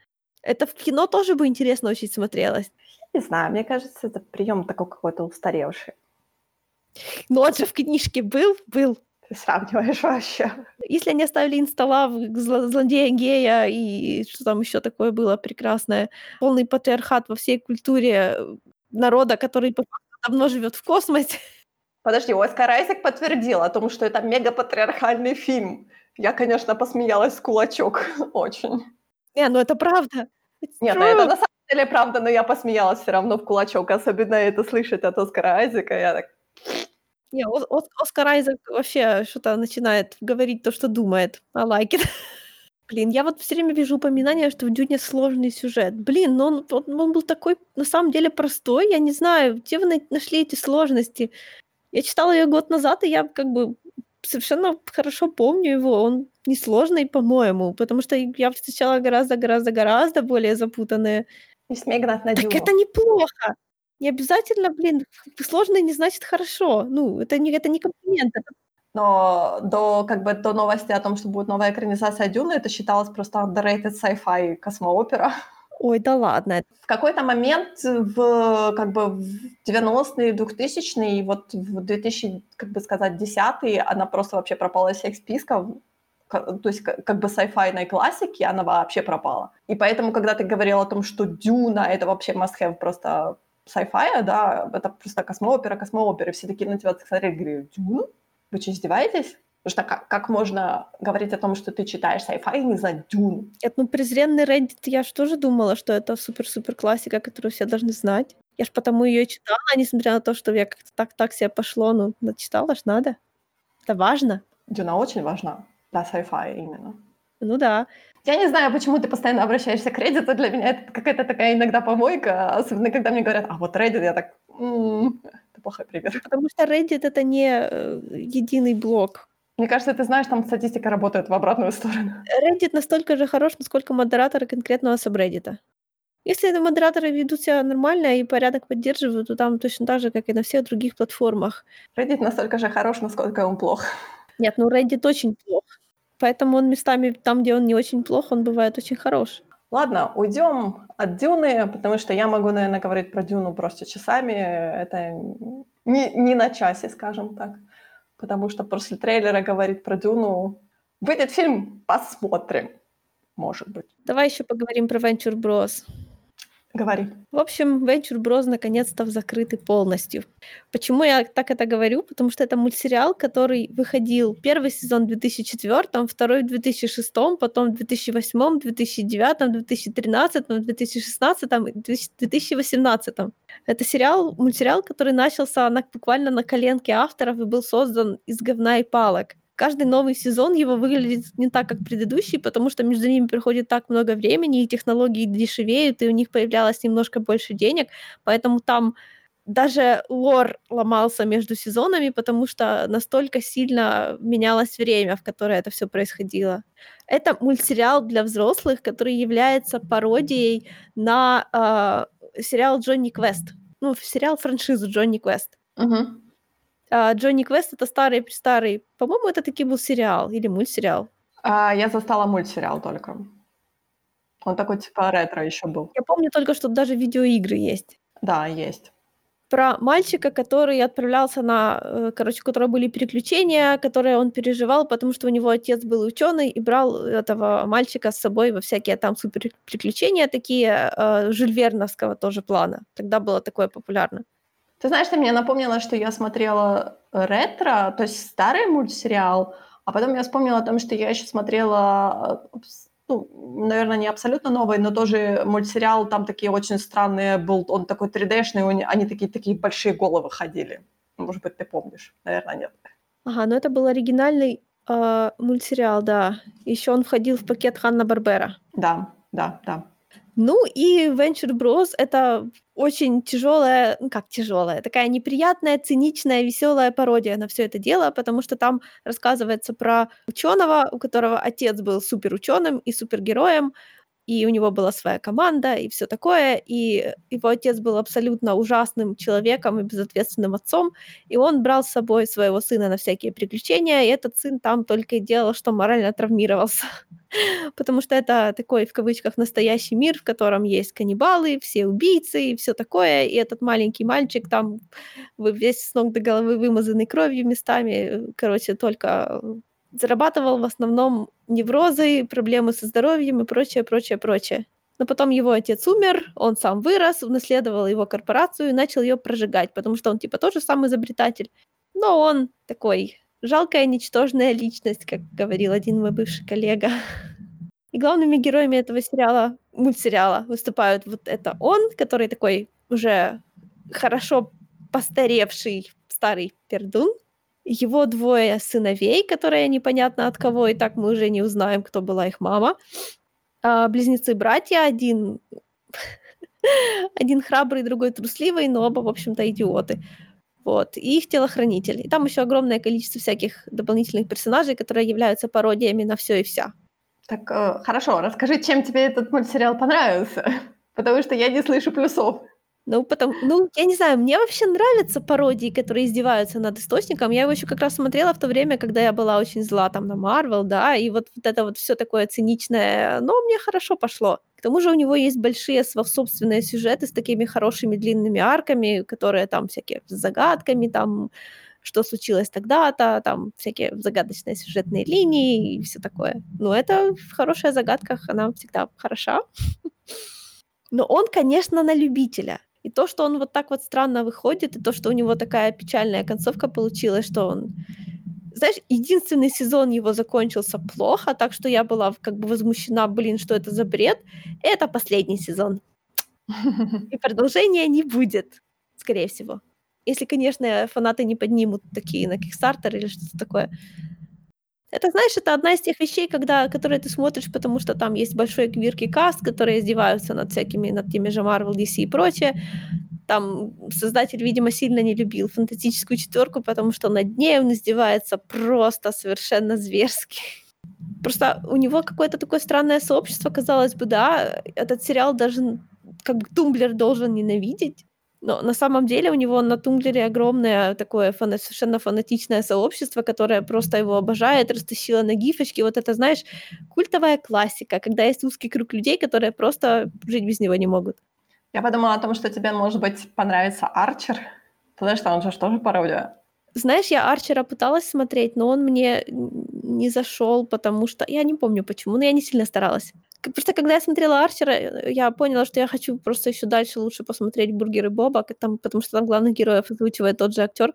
Это в кино тоже бы интересно очень смотрелось. Не знаю, мне кажется, это прием такой какой-то устаревший. Ну, он же в книжке был, был. Ты сравниваешь вообще. Если они оставили инсталла злодея гея и что там еще такое было прекрасное, полный патриархат во всей культуре народа, который давно живет в космосе, Подожди, Оскар Айзек подтвердил о том, что это мегапатриархальный фильм. Я, конечно, посмеялась с кулачок очень. Не, ну это правда. It's Нет, ну это на самом деле правда, но я посмеялась все равно в кулачок. Особенно это слышать от Оскара Айзека. Я так... Не, Оскар Айзек вообще что-то начинает говорить то, что думает. I like it. Блин, я вот все время вижу упоминание, что в Дюне сложный сюжет. Блин, но он, он, он был такой, на самом деле, простой. Я не знаю, где вы нашли эти сложности? Я читала ее год назад, и я как бы совершенно хорошо помню его. Он несложный, по-моему, потому что я встречала гораздо-гораздо-гораздо более запутанные. Не смей гнать на Так это неплохо. Не обязательно, блин, сложный не значит хорошо. Ну, это не, это не комплимент. Это... Но до, как бы, до новости о том, что будет новая экранизация Дюны, это считалось просто underrated sci-fi космоопера. Ой, да ладно. В какой-то момент в, как бы, в 90-е, 2000-е, вот в 2000, как бы сказать, 10-е, она просто вообще пропала из всех списков. То есть как бы sci-fi классики, она вообще пропала. И поэтому, когда ты говорил о том, что Дюна — это вообще must-have просто sci-fi, да, это просто космоопера, космоопера, все такие на тебя смотрели, говорят, Дюна? Вы что, издеваетесь? Потому что как, как можно говорить о том, что ты читаешь sci-fi и не знать Дюн? Это, ну, презренный Reddit, я же тоже думала, что это супер-супер классика, которую все должны знать. Я ж потому ее читала, несмотря на то, что я как-то так, так себе пошло. Ну, читала ж надо. Это важно. Дюна очень важна для sci-fi именно. Ну да. Я не знаю, почему ты постоянно обращаешься к Reddit. Для меня это какая-то такая иногда помойка, особенно когда мне говорят, а вот Reddit, я так, м-м, это плохой пример. Потому что Reddit это не э, единый блок. Мне кажется, ты знаешь, там статистика работает в обратную сторону. Reddit настолько же хорош, насколько модераторы конкретного сабреддита. Если это модераторы ведут себя нормально и порядок поддерживают, то там точно так же, как и на всех других платформах. Reddit настолько же хорош, насколько он плох. Нет, ну Reddit очень плох. Поэтому он местами, там, где он не очень плох, он бывает очень хорош. Ладно, уйдем от Дюны, потому что я могу, наверное, говорить про Дюну просто часами. Это не, не на часе, скажем так. Потому что после трейлера говорить про Дюну... Выйдет фильм, посмотрим, может быть. Давай еще поговорим про Venture Bros. Говори. В общем, Venture Bros наконец-то закрыты полностью. Почему я так это говорю? Потому что это мультсериал, который выходил первый сезон в 2004, второй в 2006, потом в 2008, 2009, 2013, 2016 и 2018. Это сериал, мультсериал, который начался на, буквально на коленке авторов и был создан из говна и палок каждый новый сезон его выглядит не так, как предыдущий, потому что между ними проходит так много времени, и технологии дешевеют, и у них появлялось немножко больше денег, поэтому там даже лор ломался между сезонами, потому что настолько сильно менялось время, в которое это все происходило. Это мультсериал для взрослых, который является пародией на э, сериал Джонни Квест. Ну, сериал франшизу Джонни Квест. Угу. А, Джонни Квест это старый-старый. По-моему, это таки был сериал или мультсериал. А, я застала мультсериал только. Он такой типа ретро еще был. Я помню только, что даже видеоигры есть. Да, есть. Про мальчика, который отправлялся на, э, короче, у которого были переключения, которые он переживал, потому что у него отец был ученый и брал этого мальчика с собой во всякие там супер приключения такие э, Жюль Верновского тоже плана. Тогда было такое популярно. Ты знаешь, ты мне напомнила, что я смотрела ретро, то есть старый мультсериал, а потом я вспомнила о том, что я еще смотрела, ну, наверное, не абсолютно новый, но тоже мультсериал, там такие очень странные был, он такой 3D-шный, они такие, такие большие головы ходили. Может быть, ты помнишь, наверное, нет. Ага, но это был оригинальный э, мультсериал, да. Еще он входил в пакет Ханна Барбера. Да, да, да. Ну и Venture Bros это очень тяжелая, ну как тяжелая, такая неприятная, циничная, веселая пародия на все это дело, потому что там рассказывается про ученого, у которого отец был суперученым и супергероем, и у него была своя команда, и все такое, и его отец был абсолютно ужасным человеком и безответственным отцом, и он брал с собой своего сына на всякие приключения, и этот сын там только и делал, что морально травмировался. Потому что это такой, в кавычках, настоящий мир, в котором есть каннибалы, все убийцы и все такое, и этот маленький мальчик там весь с ног до головы вымазанный кровью местами, короче, только зарабатывал в основном неврозы, проблемы со здоровьем и прочее, прочее, прочее. Но потом его отец умер, он сам вырос, унаследовал его корпорацию и начал ее прожигать, потому что он типа тоже сам изобретатель. Но он такой жалкая, ничтожная личность, как говорил один мой бывший коллега. И главными героями этого сериала, мультсериала, выступают вот это он, который такой уже хорошо постаревший старый пердун, его двое сыновей, которые непонятно от кого, и так мы уже не узнаем, кто была их мама. А, близнецы-братья, один... один храбрый, другой трусливый, но оба, в общем-то, идиоты. Вот. И их телохранитель. И там еще огромное количество всяких дополнительных персонажей, которые являются пародиями на все и вся. Так, э, хорошо, расскажи, чем тебе этот мультсериал понравился? Потому что я не слышу плюсов. Ну, потому, ну, я не знаю, мне вообще нравятся пародии, которые издеваются над источником. Я его еще как раз смотрела в то время, когда я была очень зла там на Марвел, да, и вот, вот это вот все такое циничное, но мне хорошо пошло. К тому же у него есть большие собственные сюжеты с такими хорошими длинными арками, которые там всякие с загадками, там что случилось тогда-то, там всякие загадочные сюжетные линии и все такое. Ну, это в хороших загадках, она всегда хороша. Но он, конечно, на любителя. И то, что он вот так вот странно выходит, и то, что у него такая печальная концовка получилась, что он... Знаешь, единственный сезон его закончился плохо, так что я была как бы возмущена, блин, что это за бред. Это последний сезон. И продолжения не будет, скорее всего. Если, конечно, фанаты не поднимут такие на Kickstarter или что-то такое. Это, знаешь, это одна из тех вещей, когда, которые ты смотришь, потому что там есть большой quirky cast, которые издеваются над всякими, над теми же Marvel, DC и прочее. Там создатель, видимо, сильно не любил фантастическую четверку, потому что над ней он издевается просто совершенно зверски. Просто у него какое-то такое странное сообщество, казалось бы, да, этот сериал даже как бы Tumblr должен ненавидеть, но на самом деле у него на Тумблере огромное такое фана- совершенно фанатичное сообщество, которое просто его обожает, растащило на гифочки. Вот это, знаешь, культовая классика, когда есть узкий круг людей, которые просто жить без него не могут. Я подумала о том, что тебе, может быть, понравится Арчер, потому что он же тоже пародия. Знаешь, я Арчера пыталась смотреть, но он мне не зашел, потому что я не помню почему, но я не сильно старалась. Просто когда я смотрела Арчера, э, я поняла, что я хочу просто еще дальше лучше посмотреть «Бургеры Боба», там, потому что там главных героев озвучивает тот же актер.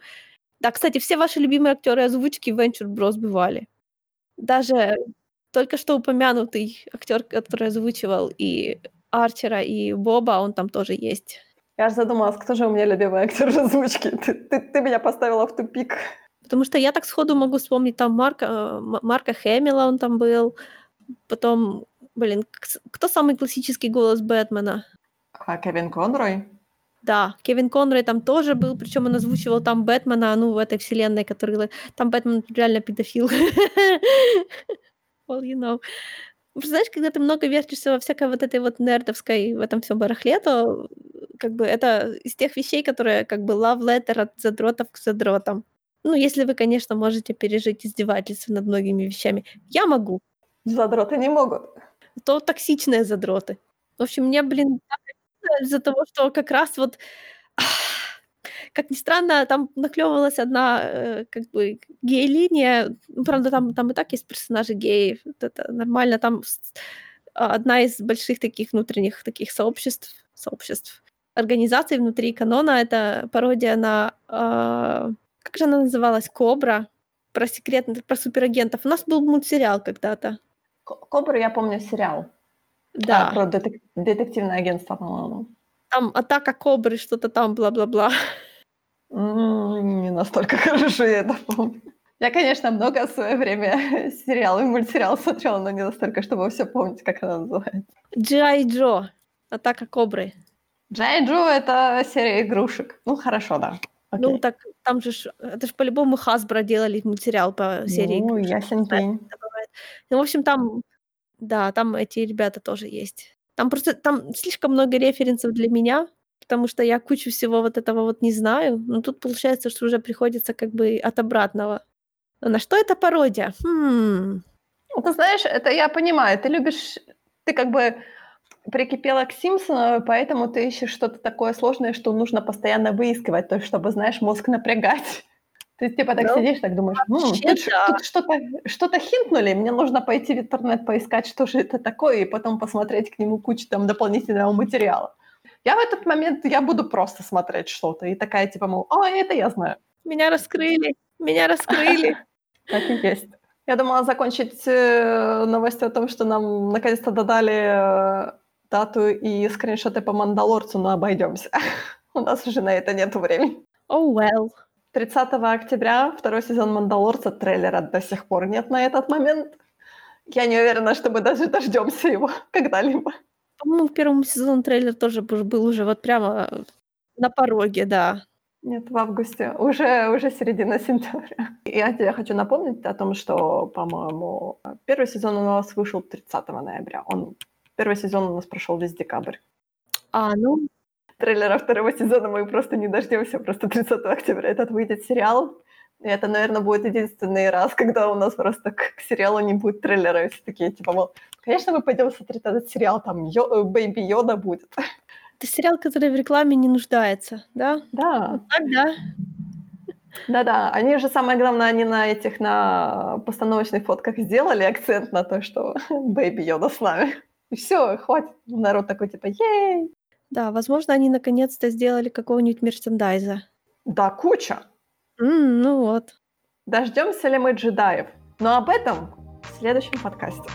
Да, кстати, все ваши любимые актеры озвучки в Venture Bros бывали. Даже только что упомянутый актер, который озвучивал и Арчера, и Боба, он там тоже есть. Я же задумалась, кто же у меня любимый актер озвучки? Ты, ты, ты меня поставила в тупик. Потому что я так сходу могу вспомнить там Марка, э, Марка Хэмилла, он там был, потом Блин, кто самый классический голос Бэтмена? А, Кевин Конрой? Да, Кевин Конрой там тоже был, причем он озвучивал там Бэтмена, ну, в этой вселенной, который... Там Бэтмен реально педофил. Well, you know. Знаешь, когда ты много вертишься во всякой вот этой вот нердовской, в этом всем барахле, то как бы это из тех вещей, которые как бы love letter от задротов к задротам. Ну, если вы, конечно, можете пережить издевательство над многими вещами. Я могу. Задроты не могут то токсичные задроты. В общем, мне, блин, из-за того, что как раз вот, как ни странно, там наклевывалась одна э, как бы гей-линия. Ну, правда, там, там и так есть персонажи геев. Это нормально. Там одна из больших таких внутренних таких сообществ, сообществ, организаций внутри канона. Это пародия на... Э, как же она называлась? Кобра. Про секретных, про суперагентов. У нас был мультсериал когда-то. Кобра, я помню сериал. Да. А, про детек- детективное агентство, по-моему. Там атака кобры, что-то там, бла-бла-бла. не настолько хорошо я это помню. Я, конечно, много в свое время сериал и мультсериал смотрела, но не настолько, чтобы все помнить, как она называется. Джай Джо. Атака кобры. Джай Джо — это серия игрушек. Ну, хорошо, да. Окей. Ну, так там же, это же по-любому Хасбро делали мультсериал по серии Ну, ясен пень. Ну, в общем, там, да, там эти ребята тоже есть. Там просто, там слишком много референсов для меня, потому что я кучу всего вот этого вот не знаю. Но тут получается, что уже приходится как бы от обратного. Но на что это пародия? Хм. Ну, ты знаешь, это я понимаю. Ты любишь, ты как бы прикипела к Симпсону, поэтому ты ищешь что-то такое сложное, что нужно постоянно выискивать, то есть чтобы, знаешь, мозг напрягать. Ты типа так ну, сидишь, так думаешь, М, тут, да. тут что-то, что-то хинтнули, мне нужно пойти в интернет поискать, что же это такое, и потом посмотреть к нему кучу там дополнительного материала. Я в этот момент, я буду просто смотреть что-то, и такая типа, мол, о, это я знаю. Меня раскрыли, меня раскрыли. Так и есть. Я думала закончить э, новостью о том, что нам наконец-то додали э, дату и скриншоты по Мандалорцу, но обойдемся. У нас уже на это нет времени. Oh well. 30 октября второй сезон «Мандалорца» трейлера до сих пор нет на этот момент. Я не уверена, что мы даже дождемся его когда-либо. По-моему, в первом сезоне трейлер тоже был уже вот прямо на пороге, да. Нет, в августе. Уже, уже середина сентября. Я тебе хочу напомнить о том, что, по-моему, первый сезон у нас вышел 30 ноября. Он, первый сезон у нас прошел весь декабрь. А, ну, трейлера второго сезона мы просто не дождемся. Просто 30 октября этот выйдет сериал. И это, наверное, будет единственный раз, когда у нас просто к, к сериалу не будет трейлера. И все такие, типа, мол, конечно, мы пойдем смотреть этот сериал, там Йо, Baby Yoda будет. Это сериал, который в рекламе не нуждается, да? Да. Вот так, да. Да-да, они же, самое главное, они на этих, на постановочных фотках сделали акцент на то, что Baby Yoda с нами. И все, хватит. Народ такой, типа, yay! Да, возможно, они наконец-то сделали какого-нибудь мерчендайза. Да, куча. М, ну вот. Дождемся ли мы джедаев? Но об этом в следующем подкасте.